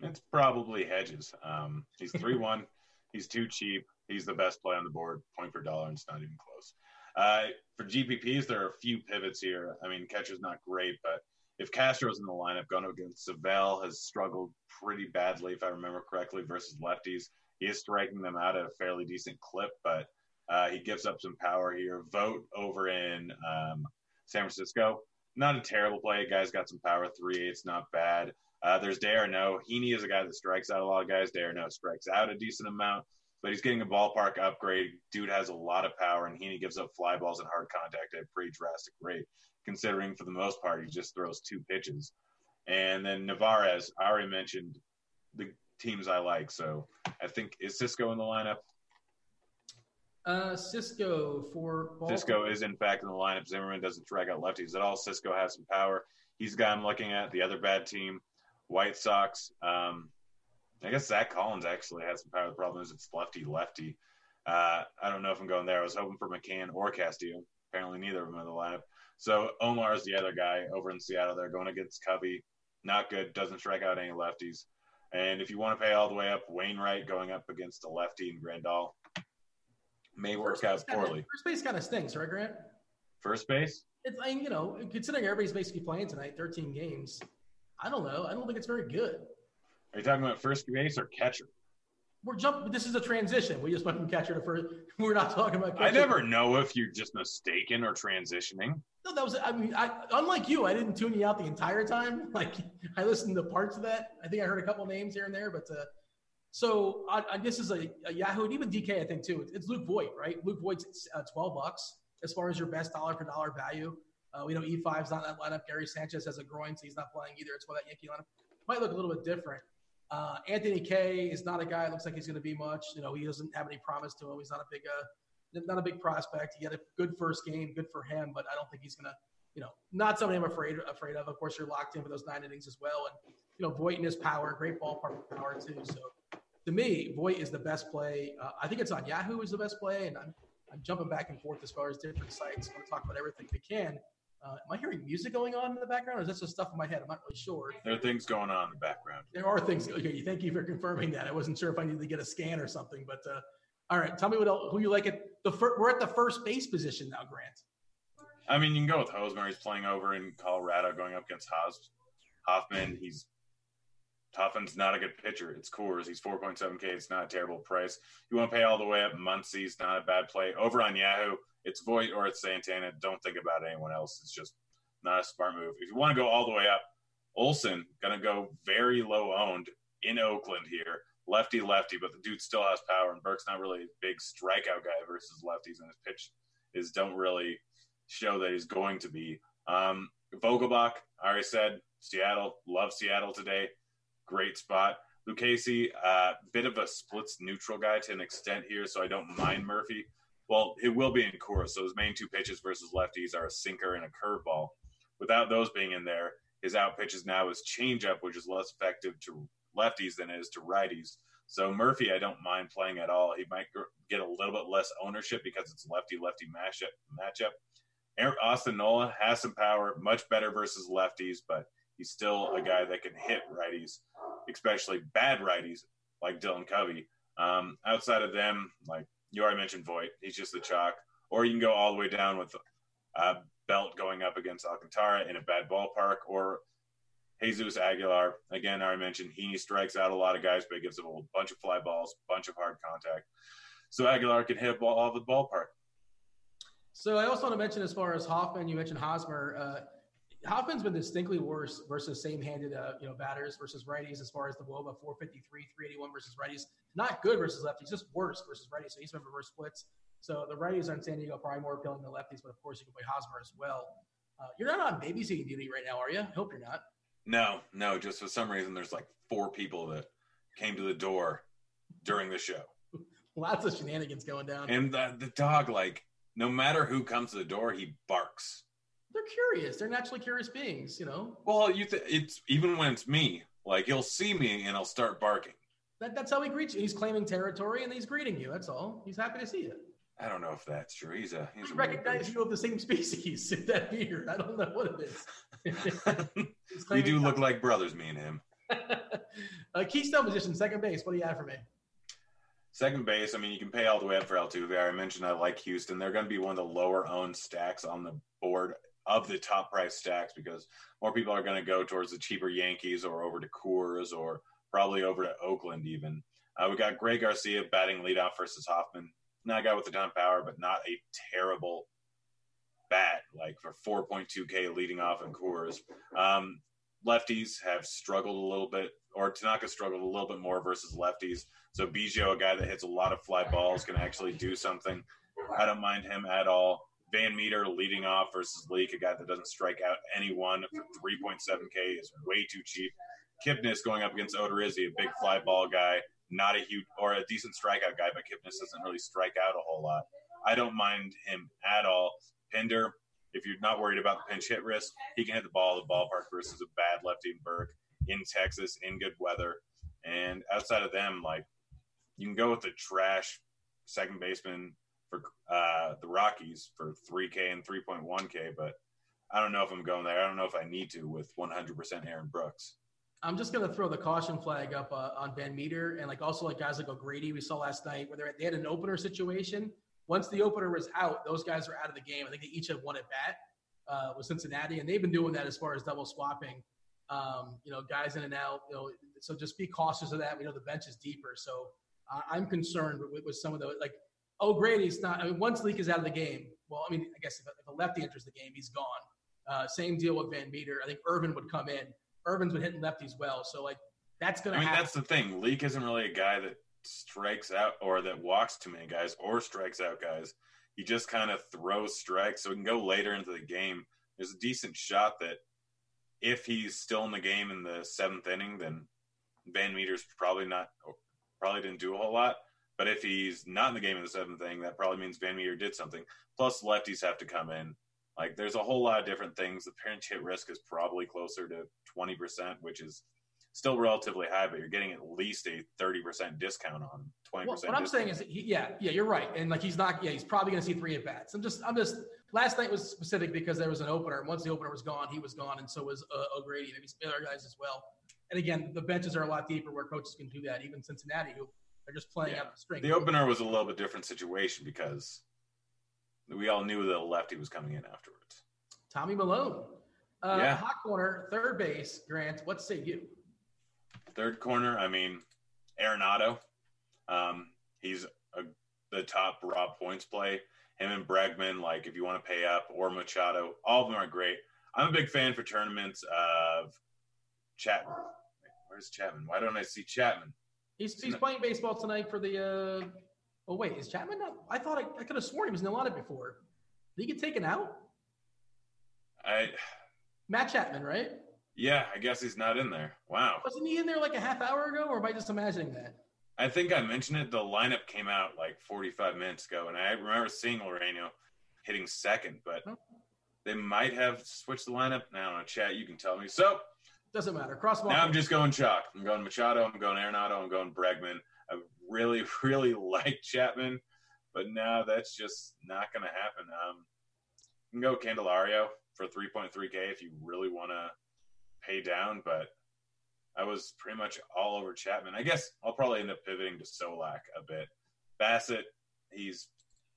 it's probably Hedges. Um, he's three one. [LAUGHS] He's too cheap. He's the best play on the board, point per dollar, and it's not even close. Uh, for GPPs, there are a few pivots here. I mean, catcher's not great, but if Castro's in the lineup, going against Civale has struggled pretty badly, if I remember correctly, versus lefties. He is striking them out at a fairly decent clip, but uh, he gives up some power here. Vogt over in um, San Francisco. Not a terrible play. Guy's got some power. Three eights, not bad. Uh, there's d'Arnaud. Heaney is a guy that strikes out a lot of guys. d'Arnaud strikes out a decent amount, but he's getting a ballpark upgrade. Dude has a lot of power, and Heaney gives up fly balls and hard contact at a pretty drastic rate considering for the most part he just throws two pitches. And then Narvaez, I already mentioned the teams I like. So I think is Sisco in the lineup? Uh, Sisco for Sisco is in fact in the lineup. Zimmermann doesn't drag out lefties at all. Sisco has some power. He's the guy I'm looking at. The other bad team, White Sox. Um, I guess Zack Collins actually has some power. The problem it's lefty lefty. Uh, I don't know if I'm going there. I was hoping for McCann or Castillo. Apparently, neither of them in the lineup. So Omar is the other guy over in Seattle. They're going against Covey. Not good. Doesn't strike out any lefties. And if you want to pay all the way up, Wainwright going up against a lefty and Grandal may work out poorly. First base kind of stinks, right, Grant? First base? It's like you know, considering everybody's basically playing tonight, 13 games. I don't know. I don't think it's very good. Are you talking about first base or catcher? We're jumping. This is a transition. We just went from catcher to first. [LAUGHS] We're not talking about. Catcher. I never know if you're just mistaken or transitioning. No, that was. I mean, I unlike you, I didn't tune you out the entire time. [LAUGHS] Like I listened to parts of that. I think I heard a couple names here and there, but uh, so I, I this is a, a, Yahoo and even DK. I think too. It's, it's Luke Voit, right? Luke Voit's uh, twelve bucks as far as your best dollar for dollar value. Uh, we know E5's not in that lineup. Gary Sanchez has a groin, so he's not playing either. It's why that Yankee lineup might look a little bit different. Uh, Anthony Kay is not a guy. Looks like he's going to be much. You know, he doesn't have any promise to him. He's not a big, uh, not a big prospect. He had a good first game, good for him, but I don't think he's going to, you know, not somebody I'm afraid afraid of. Of course, you're locked in for those nine innings as well, and you know, Voit and his power, great ballpark power too. So to me, Voit is the best play. Uh, I think it's on Yahoo is the best play, and I'm I'm jumping back and forth as far as different sites. I want to talk about everything we can. Uh, am I hearing music going on in the background, or is that just stuff in my head? I'm not really sure. There are things going on in the background. There are things. Okay, thank you for confirming that. I wasn't sure if I needed to get a scan or something, but uh, all right. Tell me what else, who you like at the fir- we're at the first base position now, Grant. I mean, you can go with Hosmer. He's playing over in Colorado, going up against Haas. Hoffman. He's Hoffman's not a good pitcher. It's Coors. He's 4.7K. It's not a terrible price. You want to pay all the way up. Muncy's not a bad play. Over on Yahoo, it's Voit or it's Santana. Don't think about anyone else. It's just not a smart move. If you want to go all the way up, Olson to go very low owned in Oakland here. Lefty, lefty, but the dude still has power, and Burke's not really a big strikeout guy versus lefties, and his pitch is don't really show that he's going to be. Um, Vogelbach, I already said Seattle, love Seattle today great spot. Lucchesi, uh, bit of a splits neutral guy to an extent here, so I don't mind Murphy. Well, it will be in course. so his main two pitches versus lefties are a sinker and a curveball. Without those being in there, his out pitches now is changeup, which is less effective to lefties than it is to righties. So Murphy, I don't mind playing at all. He might get a little bit less ownership because it's lefty lefty matchup. Matchup. Austin Nola has some power, much better versus lefties, but he's still a guy that can hit righties especially bad righties like Dylan Covey. Um, outside of them, like you already mentioned, Voit, he's just the chalk. Or you can go all the way down with uh, Belt going up against Alcantara in a bad ballpark, or Jesus Aguilar. Again, I already mentioned he strikes out a lot of guys, but he gives them a bunch of fly balls, bunch of hard contact. So Aguilar can hit ball all the ballpark. So I also want to mention, as far as Hoffman, you mentioned Hosmer. Uh, Hoffman's been distinctly worse versus same-handed, uh, you know, batters versus righties as far as the WOBA 453, 381 versus righties. Not good versus lefties, just worse versus righties. So he's been reverse splits. So the righties on San Diego are probably more appealing than lefties, but of course you can play Hosmer as well. Uh, you're not on babysitting duty right now, are you? I hope you're not. No, no. Just for some reason, there's like four people that came to the door during the show. [LAUGHS] Lots of shenanigans going down. And the, the dog, like, no matter who comes to the door, he barks they're curious. They're naturally curious beings, you know. Well, you th- it's even when it's me. Like he'll see me and he'll start barking. That, that's how he greets you. He's claiming territory and he's greeting you. That's all. He's happy to see you. I don't know if that's true. He's a he's I a recognize you of the same [LAUGHS] species. [LAUGHS] that beard. I don't know what it is. [LAUGHS] we do look like brothers, me and him. uh, Keystone position, second base. What do you have for me? Second base, I mean, you can pay all the way up for Altuve. I mentioned I like Houston. They're going to be one of the lower owned stacks on the board of the top price stacks because more people are going to go towards the cheaper Yankees or over to Coors or probably over to Oakland even. Uh, we got Greg Garcia batting leadoff versus Hoffman. Not a guy with a ton of power, but not a terrible bat like for 4.2K leading off in Coors. Um, lefties have struggled a little bit, or Tanaka struggled a little bit more versus lefties. So Biggio, a guy that hits a lot of fly balls, can actually do something. I don't mind him at all. VanMeter leading off versus Leake, a guy that doesn't strike out anyone for 3.7K is way too cheap. Kipnis going up against Odorizzi, a big fly ball guy, not a huge or a decent strikeout guy, but Kipnis doesn't really strike out a whole lot. I don't mind him at all. Pinder, if you're not worried about the pinch hit risk, he can hit the ball the ballpark versus a bad lefty in Burke in Texas in good weather. And outside of them, like you can go with the trash second baseman for uh, the Rockies for 3K and 3.1K, but I don't know if I'm going there. I don't know if I need to with 100% Aaron Brooks. I'm just going to throw the caution flag up uh, on VanMeter and like also like guys like O'Grady we saw last night where they had an opener situation. Once the opener was out, those guys are out of the game. I think they each have one at bat. uh, with Cincinnati, and they've been doing that as far as double swapping. Um, you know, guys in and out. You know, so just be cautious of that. We know the bench is deeper, so uh, I'm concerned with, with some of the like. O'Grady's not. I mean, once Leake is out of the game, well, I mean, I guess if, if a lefty enters the game, he's gone. Uh, same deal with VanMeter. I think Ervin would come in. Ervin's been hitting lefties well, so like that's gonna. I mean, happen. that's the thing. Leake isn't really a guy that strikes out or that walks too many guys or strikes out guys. He just kind of throws strikes, so we can go later into the game. There's a decent shot that if he's still in the game in the seventh inning, then VanMeter's probably not, probably didn't do a whole lot. But if he's not in the game in the seventh inning, that probably means VanMeter did something. Plus, lefties have to come in. Like, there's a whole lot of different things. The pinch hit risk is probably closer to 20%, which is still relatively high, but you're getting at least a 30% discount on 20%. Well, what I'm saying is, he, yeah, yeah, you're right, and like he's not, yeah, he's probably going to see three at bats. I'm just, I'm just. Last night was specific because there was an opener. And Once the opener was gone, he was gone, and so was uh, O'Grady, and maybe some other guys as well. And again, the benches are a lot deeper where coaches can do that. Even Cincinnati, who are just playing Yeah. out the string. The opener was a little bit different situation because we all knew that a lefty was coming in afterwards. Tommy Malone, uh, Yeah. hot corner, third base. Grant, what say you? Third corner, I mean, Arenado. Um, he's a, the top raw points play. Him and Bregman, like if you want to pay up, or Machado, all of them are great. I'm a big fan for tournaments of Chapman. Where's Chapman? Why don't I see Chapman? He's, he's playing baseball tonight for the. Uh, oh wait, is Chapman not? I thought I, I could have sworn he was in the lineup before. Did he get taken out? I Matt Chapman, right? yeah, I guess he's not in there. Wow. Wasn't he in there like a half hour ago, or am I just imagining that? I think I mentioned it. The lineup came out like 45 minutes ago, and I remember seeing Laureano hitting second, but they might have switched the lineup. Now, in chat, you can tell me. So Doesn't matter. Cross now I'm just going chalk. I'm going Machado. I'm going Arenado. I'm going Bregman. I really, [LAUGHS] really like Chapman, but now that's just not going to happen. Um, you can go Candelario for 3.3K if you really want to pay down, but I was pretty much all over Chapman. I guess I'll probably end up pivoting to Solak a bit. Bassitt, he's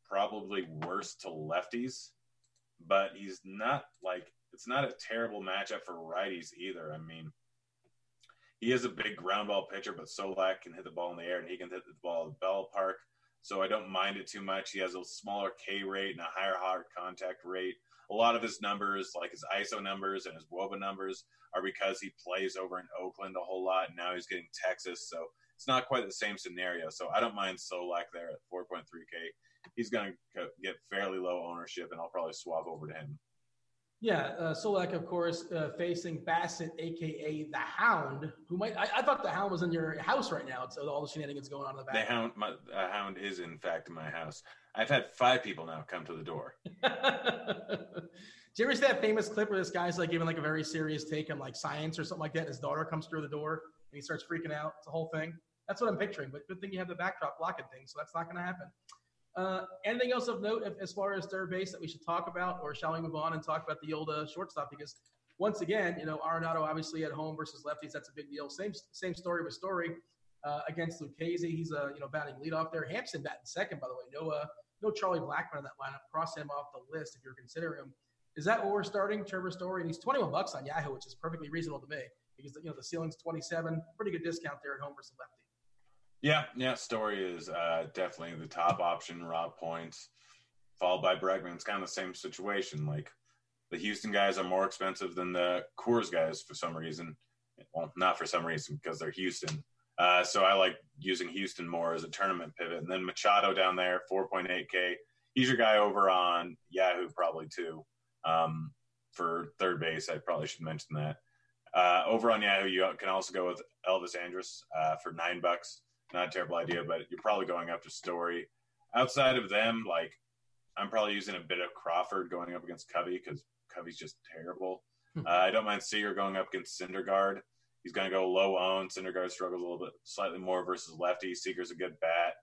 probably worse to lefties, but he's not like it's not a terrible matchup for righties either. I mean, he is a big ground ball pitcher, but Solak can hit the ball in the air and he can hit the ball at the ballpark. So I don't mind it too much. He has a smaller K rate and a higher hard contact rate. A lot of his numbers, like his ISO numbers and his WOBA numbers, are because he plays over in Oakland a whole lot, and now he's getting Texas. So it's not quite the same scenario. So I don't mind Solak there at 4.3K. He's going to get fairly low ownership, and I'll probably swap over to him. Yeah, uh, Solak, of course, uh, facing Bassitt, aka the Hound, who might. I, I thought the Hound was in your house right now. So all the shenanigans going on in the The hound, my uh, hound is in fact in my house. I've had five people now come to the door. [LAUGHS] Did you ever see that famous clip where this guy's like giving like a very serious take on like science or something like that? And his daughter comes through the door and he starts freaking out. It's a whole thing. That's what I'm picturing. But good thing you have the backdrop blocking things, so that's not going to happen. Uh, anything else of note as far as third base that we should talk about, or shall we move on and talk about the old uh, shortstop? Because once again, you know, Arenado obviously at home versus lefties, that's a big deal. Same same story with Story uh, against Lucchesi. He's a you know batting leadoff there. Hampson batting second, by the way. No uh, no Charlie Blackmon in that lineup. Cross him off the list if you're considering him. Is that what we're starting? Trevor Story, and he's 21 bucks on Yahoo, which is perfectly reasonable to me because you know the ceiling's 27. Pretty good discount there at home versus lefty. Yeah, yeah. Story is uh, definitely the top option. Raw points, followed by Bregman. It's kind of the same situation. Like the Houston guys are more expensive than the Coors guys for some reason. Well, not for some reason because they're Houston. Uh, so I like using Houston more as a tournament pivot. And then Machado down there, 4.8K. He's your guy over on Yahoo probably too. Um, for third base, I probably should mention that. Uh, over on Yahoo, you can also go with Elvis Andrus uh, for nine bucks. Not a terrible idea, but you're probably going up to Story. Outside of them, like I'm probably using a bit of Crawford going up against Covey because Covey's just terrible. Hmm. Uh, I don't mind Seager going up against Syndergaard. He's going to go low own. Syndergaard struggles a little bit, slightly more versus lefty. Seager's a good bat,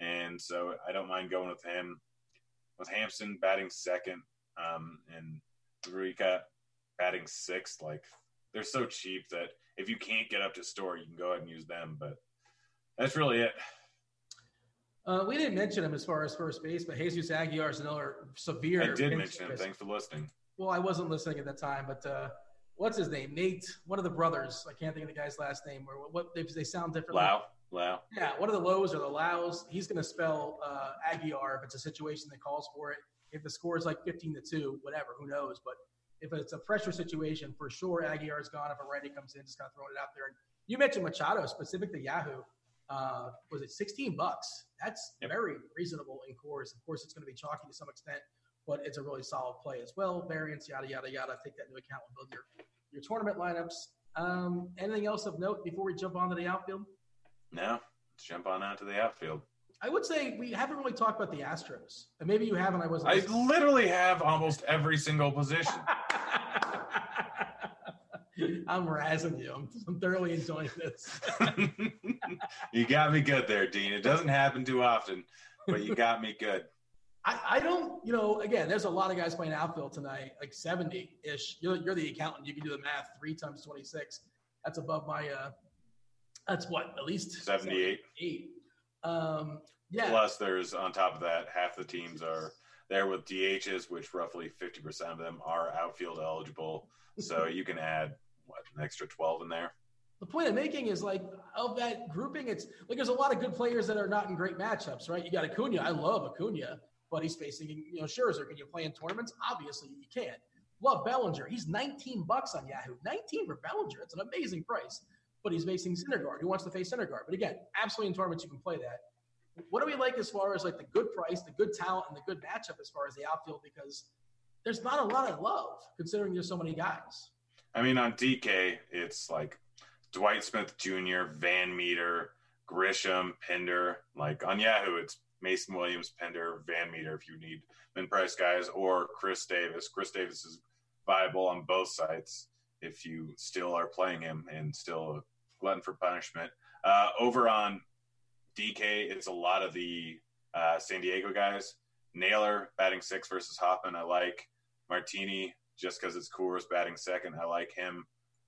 and so I don't mind going with him. With Hampson batting second, um, and Rika batting sixth, like they're so cheap that if you can't get up to Story, you can go ahead and use them. But that's really it. Uh, we didn't mention him as far as first base, but Jesus Aguilar is another severe. I did mention him. Thanks for listening. well, I wasn't listening at the time, but uh, what's his name? Nate, one of the brothers. I can't think of the guy's last name. Or what? They, they sound different. Lau, Lau. Yeah, one of the lows or the lows. He's going to spell uh, Aguiar if it's a situation that calls for it. If the score is like 15 to two, whatever, who knows? But if it's a pressure situation, for sure Aguiar is gone. If a righty comes in, just kind of throwing it out there. And you mentioned Machado specific to Yahoo. Uh, was it 16 bucks? That's yep. very reasonable in Coors. Of course, it's going to be chalky to some extent, but it's a really solid play as well. Variance, yada yada yada. Take that into account when building your your tournament lineups. Um, anything else of note before we jump onto the outfield? No, let's jump on out to the outfield. I would say we haven't really talked about the Astros. And maybe you haven't. I wasn't. I literally have almost every single position. [LAUGHS] [LAUGHS] I'm razzing you. I'm, I'm thoroughly enjoying this. [LAUGHS] you got me good there, Dean. It doesn't happen too often, but you got me good. [LAUGHS] I, I don't, you know, again, there's a lot of guys playing outfield tonight, like 70 ish. You're, you're the accountant. You can do the math. Three times 26. That's above my, uh, that's what, at least 78. Eight. Um, yeah. Plus, there's on top of that, half the teams are there with DHs, which roughly 50% of them are outfield eligible. So you can add what an extra 12 in there. The point I'm making is like of that grouping, it's like there's a lot of good players that are not in great matchups, right? You got Acuna. I love Acuna, but he's facing you know Scherzer. Can you play in tournaments? Obviously, you can't. Love Bellinger. He's 19 bucks on Yahoo. 19 for Bellinger. It's an amazing price. But he's facing Syndergaard. Who wants to face Syndergaard? But again, absolutely in tournaments you can play that. What do we like as far as like the good price, the good talent, and the good matchup as far as the outfield? Because there's not a lot of love considering there's so many guys. I mean, on DK, it's like Dwight Smith Jr., VanMeter, Grisham, Pinder. Like on Yahoo, it's Mason Williams, Pinder, Van Meter if you need min price guys, or Chris Davis. Chris Davis is viable on both sides if you still are playing him and still glutton for punishment. Uh, over on DK, it's a lot of the uh, San Diego guys. Naylor batting six versus Hoffman. I like Martini just because it's Coors batting second. I like him.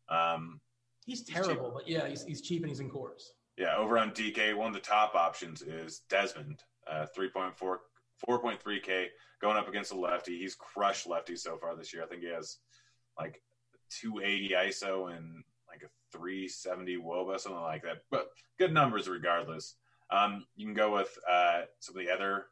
Um, he's terrible, but yeah, he's, he's cheap and he's in Coors. Yeah, over on DK, one of the top options is Desmond, uh, 3.4, 4.3K going up against a lefty. He's crushed lefty so far this year. I think he has like 280 ISO and like a 370 WOBA, something like that. But good numbers regardless. Um, you can go with uh, some of the other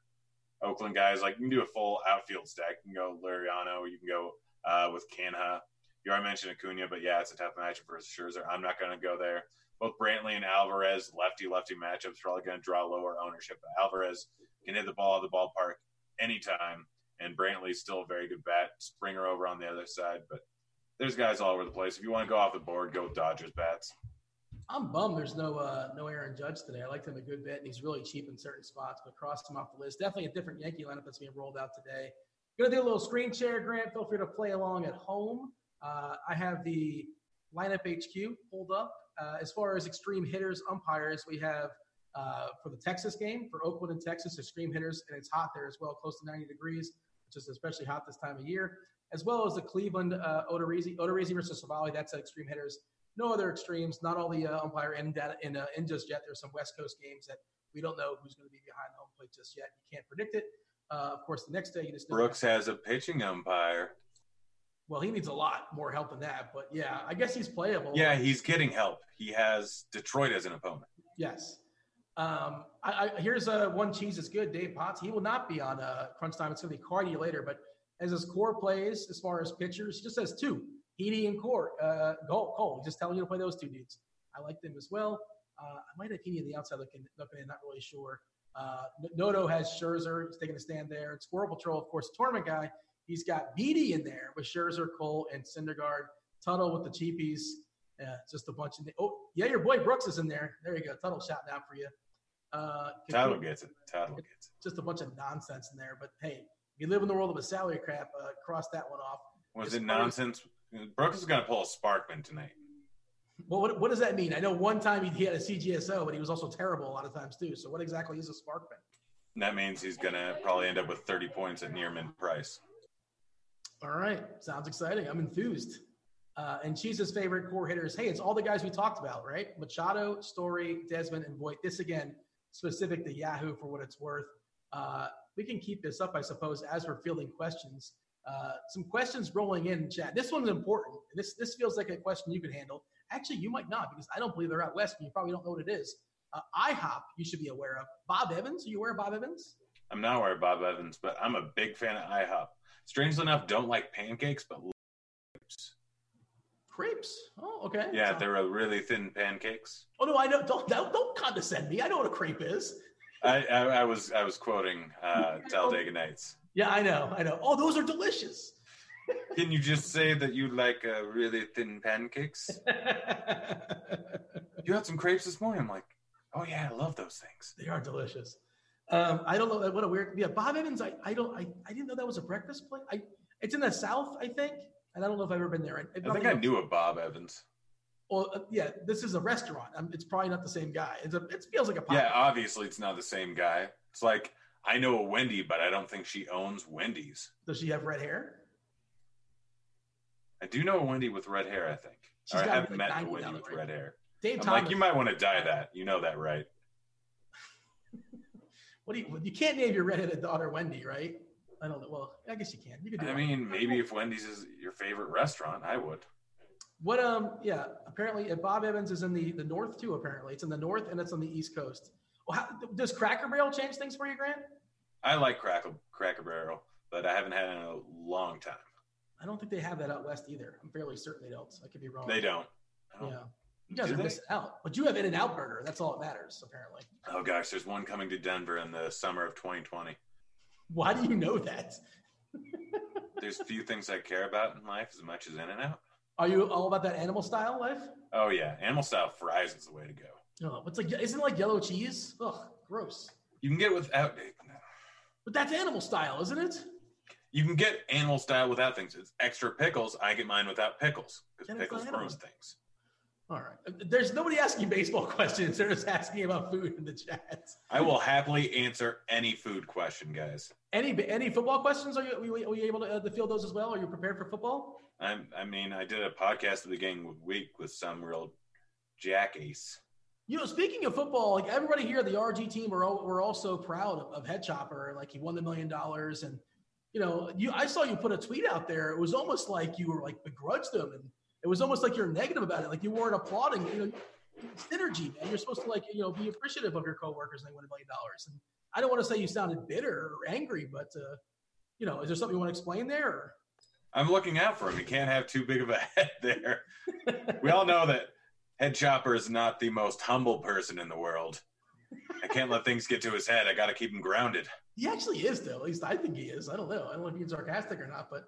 Oakland guys. Like you can do a full outfield stack. You can go Laureano. You can go uh, with Canha. You already mentioned Acuna, but yeah, it's a tough matchup versus Scherzer. I'm not going to go there. Both Brantley and Alvarez, lefty lefty matchups, probably going to draw lower ownership. But Alvarez can hit the ball at the ballpark anytime, and Brantley's still a very good bat. Springer over on the other side, but there's guys all over the place. If you want to go off the board, go with Dodgers bats. I'm bummed there's no uh, no Aaron Judge today. I liked him a good bit, and he's really cheap in certain spots, but crossed him off the list. Definitely a different Yankee lineup that's being rolled out today. Going to do a little screen share, Grant. Feel free to play along at home. Uh, I have the lineup HQ pulled up. Uh, as far as extreme hitters, umpires, we have uh, for the Texas game, for Oakland and Texas, extreme hitters, and it's hot there as well, close to 90 degrees, which is especially hot this time of year, as well as the Cleveland uh, Odorizzi, Odorizzi versus Civale, that's an extreme hitters. No other extremes, not all the uh, umpire in, data, in, uh, in just yet. There's some West Coast games that we don't know who's going to be behind the home plate just yet. You can't predict it. Uh, of course, the next day you just Brooks has a pitching umpire. Well, he needs a lot more help than that, but yeah, I guess he's playable. Yeah, he's getting help. He has Detroit as an opponent. Yes. Um, I, I, here's uh, one cheese is good. Dave Potts. He will not be on uh, crunch time. It's going to be Cardi later, but as his core plays, as far as pitchers, he just has two: Heaney and Core. Uh, Cole. Cole. Just telling you to play those two dudes. I like them as well. Uh, I might have Heaney on the outside looking, looking in, not really sure. Uh, Noto has Scherzer. He's taking a stand there. And Squirrel Patrol, of course, tournament guy. He's got Beede in there with Scherzer, Cole, and Syndergaard. Tuttle with the cheapies. Yeah, just a bunch of. Oh, yeah, your boy Brooks is in there. There you go. Tuttle shouting out for you. Uh, Tuttle gets it. Tuttle gets it. Just a bunch of nonsense in there. But hey, if you live in the world of a salary crap, uh, cross that one off. Was it's it nonsense? Brooks is going to pull a Sparkman tonight. Well, what, what does that mean? I know one time he had a CGSO, but he was also terrible a lot of times too. So what exactly is a Sparkman? That means he's going to probably end up with 30 points at near min price. All right. Sounds exciting. I'm enthused. Uh, and Cheese's favorite core hitters. Hey, it's all the guys we talked about, right? Machado, Story, Desmond, and Voit. This again, specific to Yahoo for what it's worth. Uh, we can keep this up, I suppose, as we're fielding questions. Uh, some questions rolling in chat. This one's important. This this feels like a question you could handle. Actually, you might not because I don't believe they're out west, and you probably don't know what it is. Uh, IHOP, you should be aware of. Bob Evans, are you aware of Bob Evans? I'm not aware of Bob Evans, but I'm a big fan of IHOP. Strangely enough, don't like pancakes, but crepes. Crepes. Oh, okay. Yeah, So- they're really thin pancakes. Oh no, I know. Don't don't, don't condescend me. I know what a crepe is. I, I, I was I was quoting uh, [LAUGHS] Talladega Nights. Yeah, I know. I know. Oh, those are delicious. Can you just say that you like uh, really thin pancakes? [LAUGHS] You had some crepes this morning. I'm like, oh yeah, I love those things. they are delicious. Um, I don't know what a weird. Yeah, Bob Evans. I, I don't. I, I didn't know that was a breakfast place. I it's in the South, I think, and I don't know if I've ever been there. I think I knew a Bob Evans. Well, uh, yeah, this is a restaurant. Um, it's probably not the same guy. It's a, it feels like a pop. Yeah, obviously it's not the same guy. It's like I know a Wendy, but I don't think she owns Wendy's. Does she have red hair? I do know a Wendy with red hair. I think. She's or I gotta have be met a Wendy with right? red hair. Dave I'm Thomas. like, you might want to dye that. You know that, right? [LAUGHS] What do you? You can't name your redheaded daughter Wendy, right? I don't know. Well, I guess you can. You could do. I mean, maybe if Wendy's is your favorite restaurant, I would. What um yeah, apparently uh, Bob Evans is in the the north too, apparently. It's in the north and it's on the east coast. Well, how, does Cracker Barrel change things for you, Grant? I like Cracker Cracker Barrel, but I haven't had it in a long time. I don't think they have that out west either. I'm fairly certain they don't. So I could be wrong. They don't. Don't- Yeah. You guys Do are they? missing out. But you have In-N-Out Burger. That's all that matters, apparently. Oh gosh, there's one coming to Denver in the summer of 2020. Why do you know that? [LAUGHS] There's few things I care about in life as much as In and Out. Are you all about that animal style life? Oh yeah, animal style fries is the way to go. Oh, no, it's like isn't it like yellow cheese? Ugh, gross. You can get it without. Eh, but that's animal style, isn't it? You can get animal style without things. It's extra pickles. I get mine without pickles because pickles not ruins animal. things. All right. There's nobody asking baseball [LAUGHS] questions. They're just asking about food in the chat. I will happily answer any food question, guys. Any any football questions? Are you were you, you able to, uh, to field those as well? Are you prepared for football? I'm, I mean, I did a podcast at the beginning of the week with some real jackace. You know, speaking of football, like everybody here, the RG team, we're all, we're all so proud of, of Head Chopper. Like he won the million dollars, and you know, you I saw you put a tweet out there. It was almost like you were like begrudged them, and it was almost like you're negative about it. Like you weren't applauding. You know, synergy, man. You're supposed to like you know be appreciative of your coworkers and they win a million dollars. And I don't want to say you sounded bitter or angry, but uh, you know, is there something you want to explain there? Or? I'm looking out for him. He can't have too big of a [LAUGHS] head there. we all know that Head Chopper is not the most humble person in the world. I can't let things get to his head. I got to keep him grounded. He actually is, though. At least I think he is. I don't know. I don't know if he's sarcastic or not, but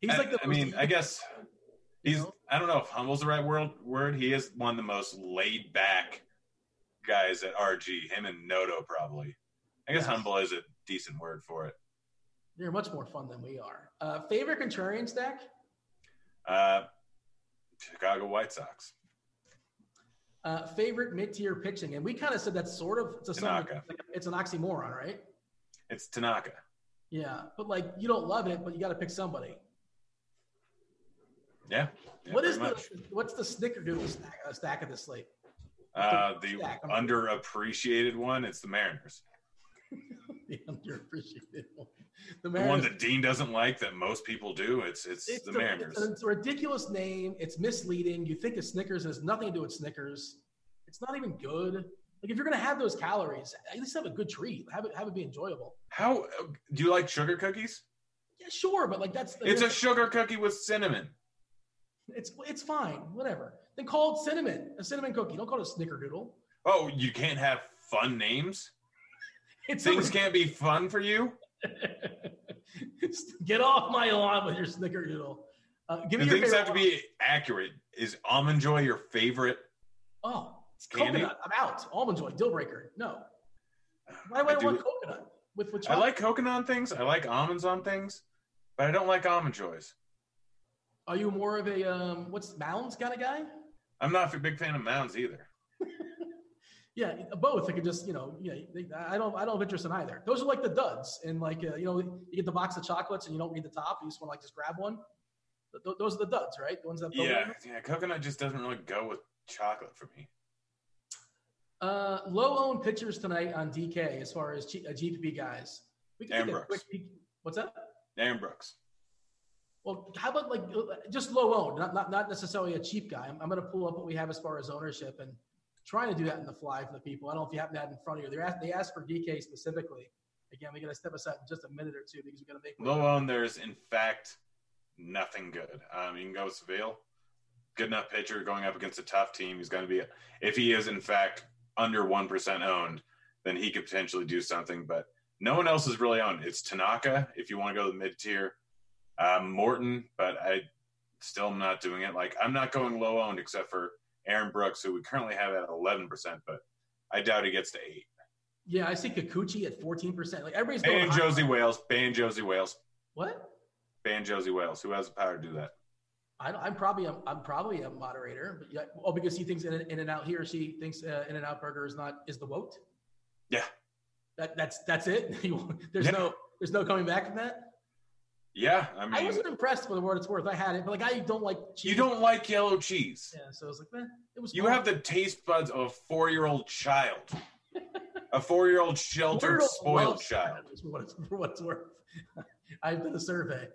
he's I, like the. I mean, I guess [LAUGHS] he's. know? I don't know if humble's the right word. Word. He is one of the most laid back guys at RG. Him and Noto probably. I guess Yes. humble is a decent word for it. They're much more fun than we are. Uh, favorite contrarian stack? Uh, Chicago White Sox. Uh, favorite mid-tier pitching, and we kind of said that's sort of to some Tanaka. like, it's an oxymoron, right? It's Tanaka. Yeah, but like you don't love it, but you got to pick somebody. Yeah. yeah what is the much. what's the snickerdoodle stack, uh, stack of the slate? Uh, the stack? underappreciated one? It's the Mariners. [LAUGHS] the underappreciated one. The The one that Dean doesn't like that most people do. It's it's, It's, the the- Mariners. It's, a ridiculous name. It's misleading. You think it's Snickers, it has nothing to do with Snickers. It's not even good. Like if you're gonna have those calories, at least have a good treat. Have it have it be enjoyable. How do you like sugar cookies? Yeah, sure, but like that's the, It's a sugar cookie with cinnamon. it's it's fine, whatever. Then call it cinnamon, a cinnamon cookie. Don't call it a snickerdoodle. Oh, you can't have fun names. [LAUGHS] It's Things a, can't be fun for you. [LAUGHS] get off my lawn with your snickerdoodle. Uh, give me things have to be accurate. Is almond joy your favorite? Oh, it's Candy? coconut. I'm out. Almond joy, deal breaker. No. Why would I, I do- want coconut with I like coconut on things. I like almonds on things, but I don't like almond joys. Are you more of a um, what's mounds kind of guy? I'm not a big fan of mounds either. [LAUGHS] Yeah, both. I could just, you know, yeah. I don't, I don't have interest in either. Those are like the duds, and like, uh, you know, you get the box of chocolates and you don't read the top. You just want to like just grab one. Th- th- those are the duds, right? The ones that. Yeah, yeah. Coconut just doesn't really go with chocolate for me. Uh, low owned pitchers tonight on DK as far as G- uh, GPP guys. We can take a quick peek. What's that? Aaron Brooks. Well, how about like just low owned, not not, not necessarily a cheap guy. I'm, I'm going to pull up what we have as far as ownership and trying to do that in the fly for the people. I don't know if you have that in front of you. They asked, they asked for DK specifically. Again, we got to step aside in just a minute or two because we got to make low owned. There's in fact nothing good. Um, you can go with Civale, good enough pitcher going up against a tough team. He's going to be if he is in fact under one percent owned, then he could potentially do something. But no one else is really owned. It's Tanaka if you want to go to the mid tier um, Morton, but I still am not doing it. Like I'm not going low owned except for Aaron Brooks, who we currently have at 11 percent, but I doubt he gets to eight. Yeah, I see Kikuchi at 14 percent. Like everybody's going. Ban Josie Wales. Ban Josie Wales. What? Ban Josie Wales. Who has the power to do that? I, am probably a, I'm probably a moderator, but yeah, oh, because he thinks in, In-N-Out. He or she thinks uh, In-N-Out Burger is not is the vote. Yeah. That that's that's it. [LAUGHS] there's yeah. no there's no coming back from that. Yeah, I mean, I wasn't impressed for the what it's worth. I had it, but like I don't like cheese. You don't like yellow cheese. Yeah, so I was like, man, it was. You fun. have the taste buds of a four-year-old child, a four-year-old [LAUGHS] sheltered, spoiled [LAUGHS] child. For what it's, for what it's worth, I've done a survey.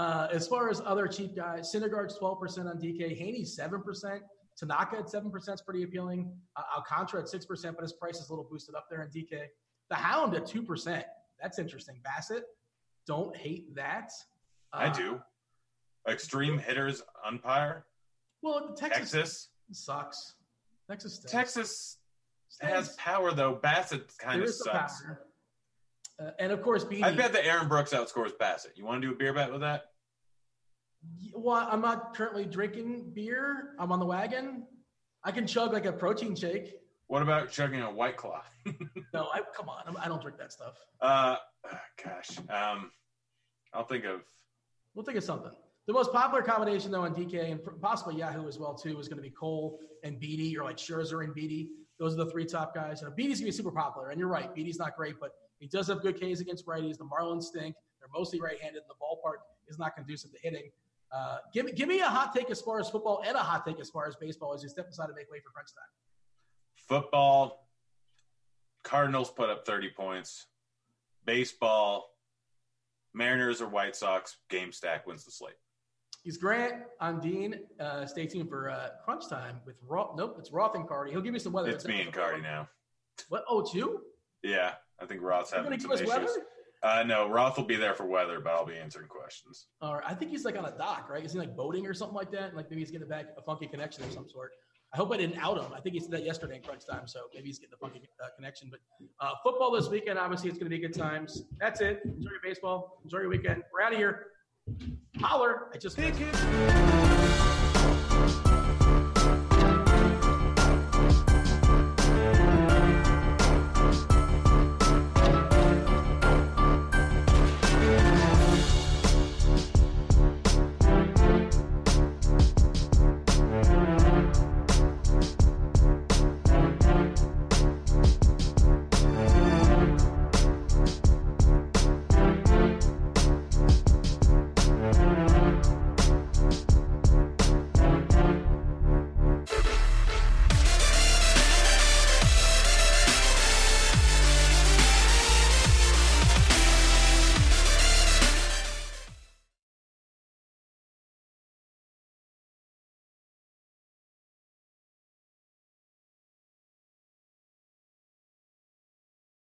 Uh, as far as other cheap guys, Syndergaard's twelve percent on DK, seven percent, Tanaka at seven percent is pretty appealing. Uh, Alcantara at six percent, but his price is a little boosted up there in DK. The Hound at two percent, that's interesting. Bassitt, don't hate that. Uh, I do. Extreme hitters umpire. Well, Texas, Texas sucks. Texas stinks. Texas has power though. Bassitt kind of sucks. Uh, and of course, Beanie. I bet that Aaron Brooks outscores Bassitt. You want to do a beer bet with that? Well, I'm not currently drinking beer. I'm on the wagon. I can chug like a protein shake. What about chugging a White Claw? [LAUGHS] no, I come on. I don't drink that stuff. Uh, gosh. Um, I'll think of. We'll think of something. The most popular combination, though, on DK and possibly Yahoo as well too, is going to be Cole and Beede, or like Scherzer and Beede. Those are the three top guys. And know, going to be super popular, and you're right. Beede's not great, but he does have good Ks against righties. The Marlins stink. They're mostly right-handed. The ballpark is not conducive to hitting. Uh, give me give me a hot take as far as football and a hot take as far as baseball as you step aside to make way for crunch time. Football, Cardinals put up 30 points. Baseball, Mariners or White Sox, game stack wins the slate. He's Grant. I'm Dean. Uh, stay tuned for uh, crunch time with Roth. Nope, it's Roth and Cardi. He'll give you some weather. It's me and Cardi now. What? Oh, it's you? Yeah, I think Roth's having some issues. Weather? Uh, no, Roth will be there for weather, but I'll be answering questions. All right. I think he's like on a dock, right? Is he like boating or something like that? And like maybe he's getting back a funky connection of some sort. I hope I didn't out him. I think he said that yesterday in crunch time, so maybe he's getting the funky uh, connection. But uh, football this weekend, obviously, it's going to be good times. That's it. Enjoy your baseball. Enjoy your weekend. We're out of here. Holler. I just.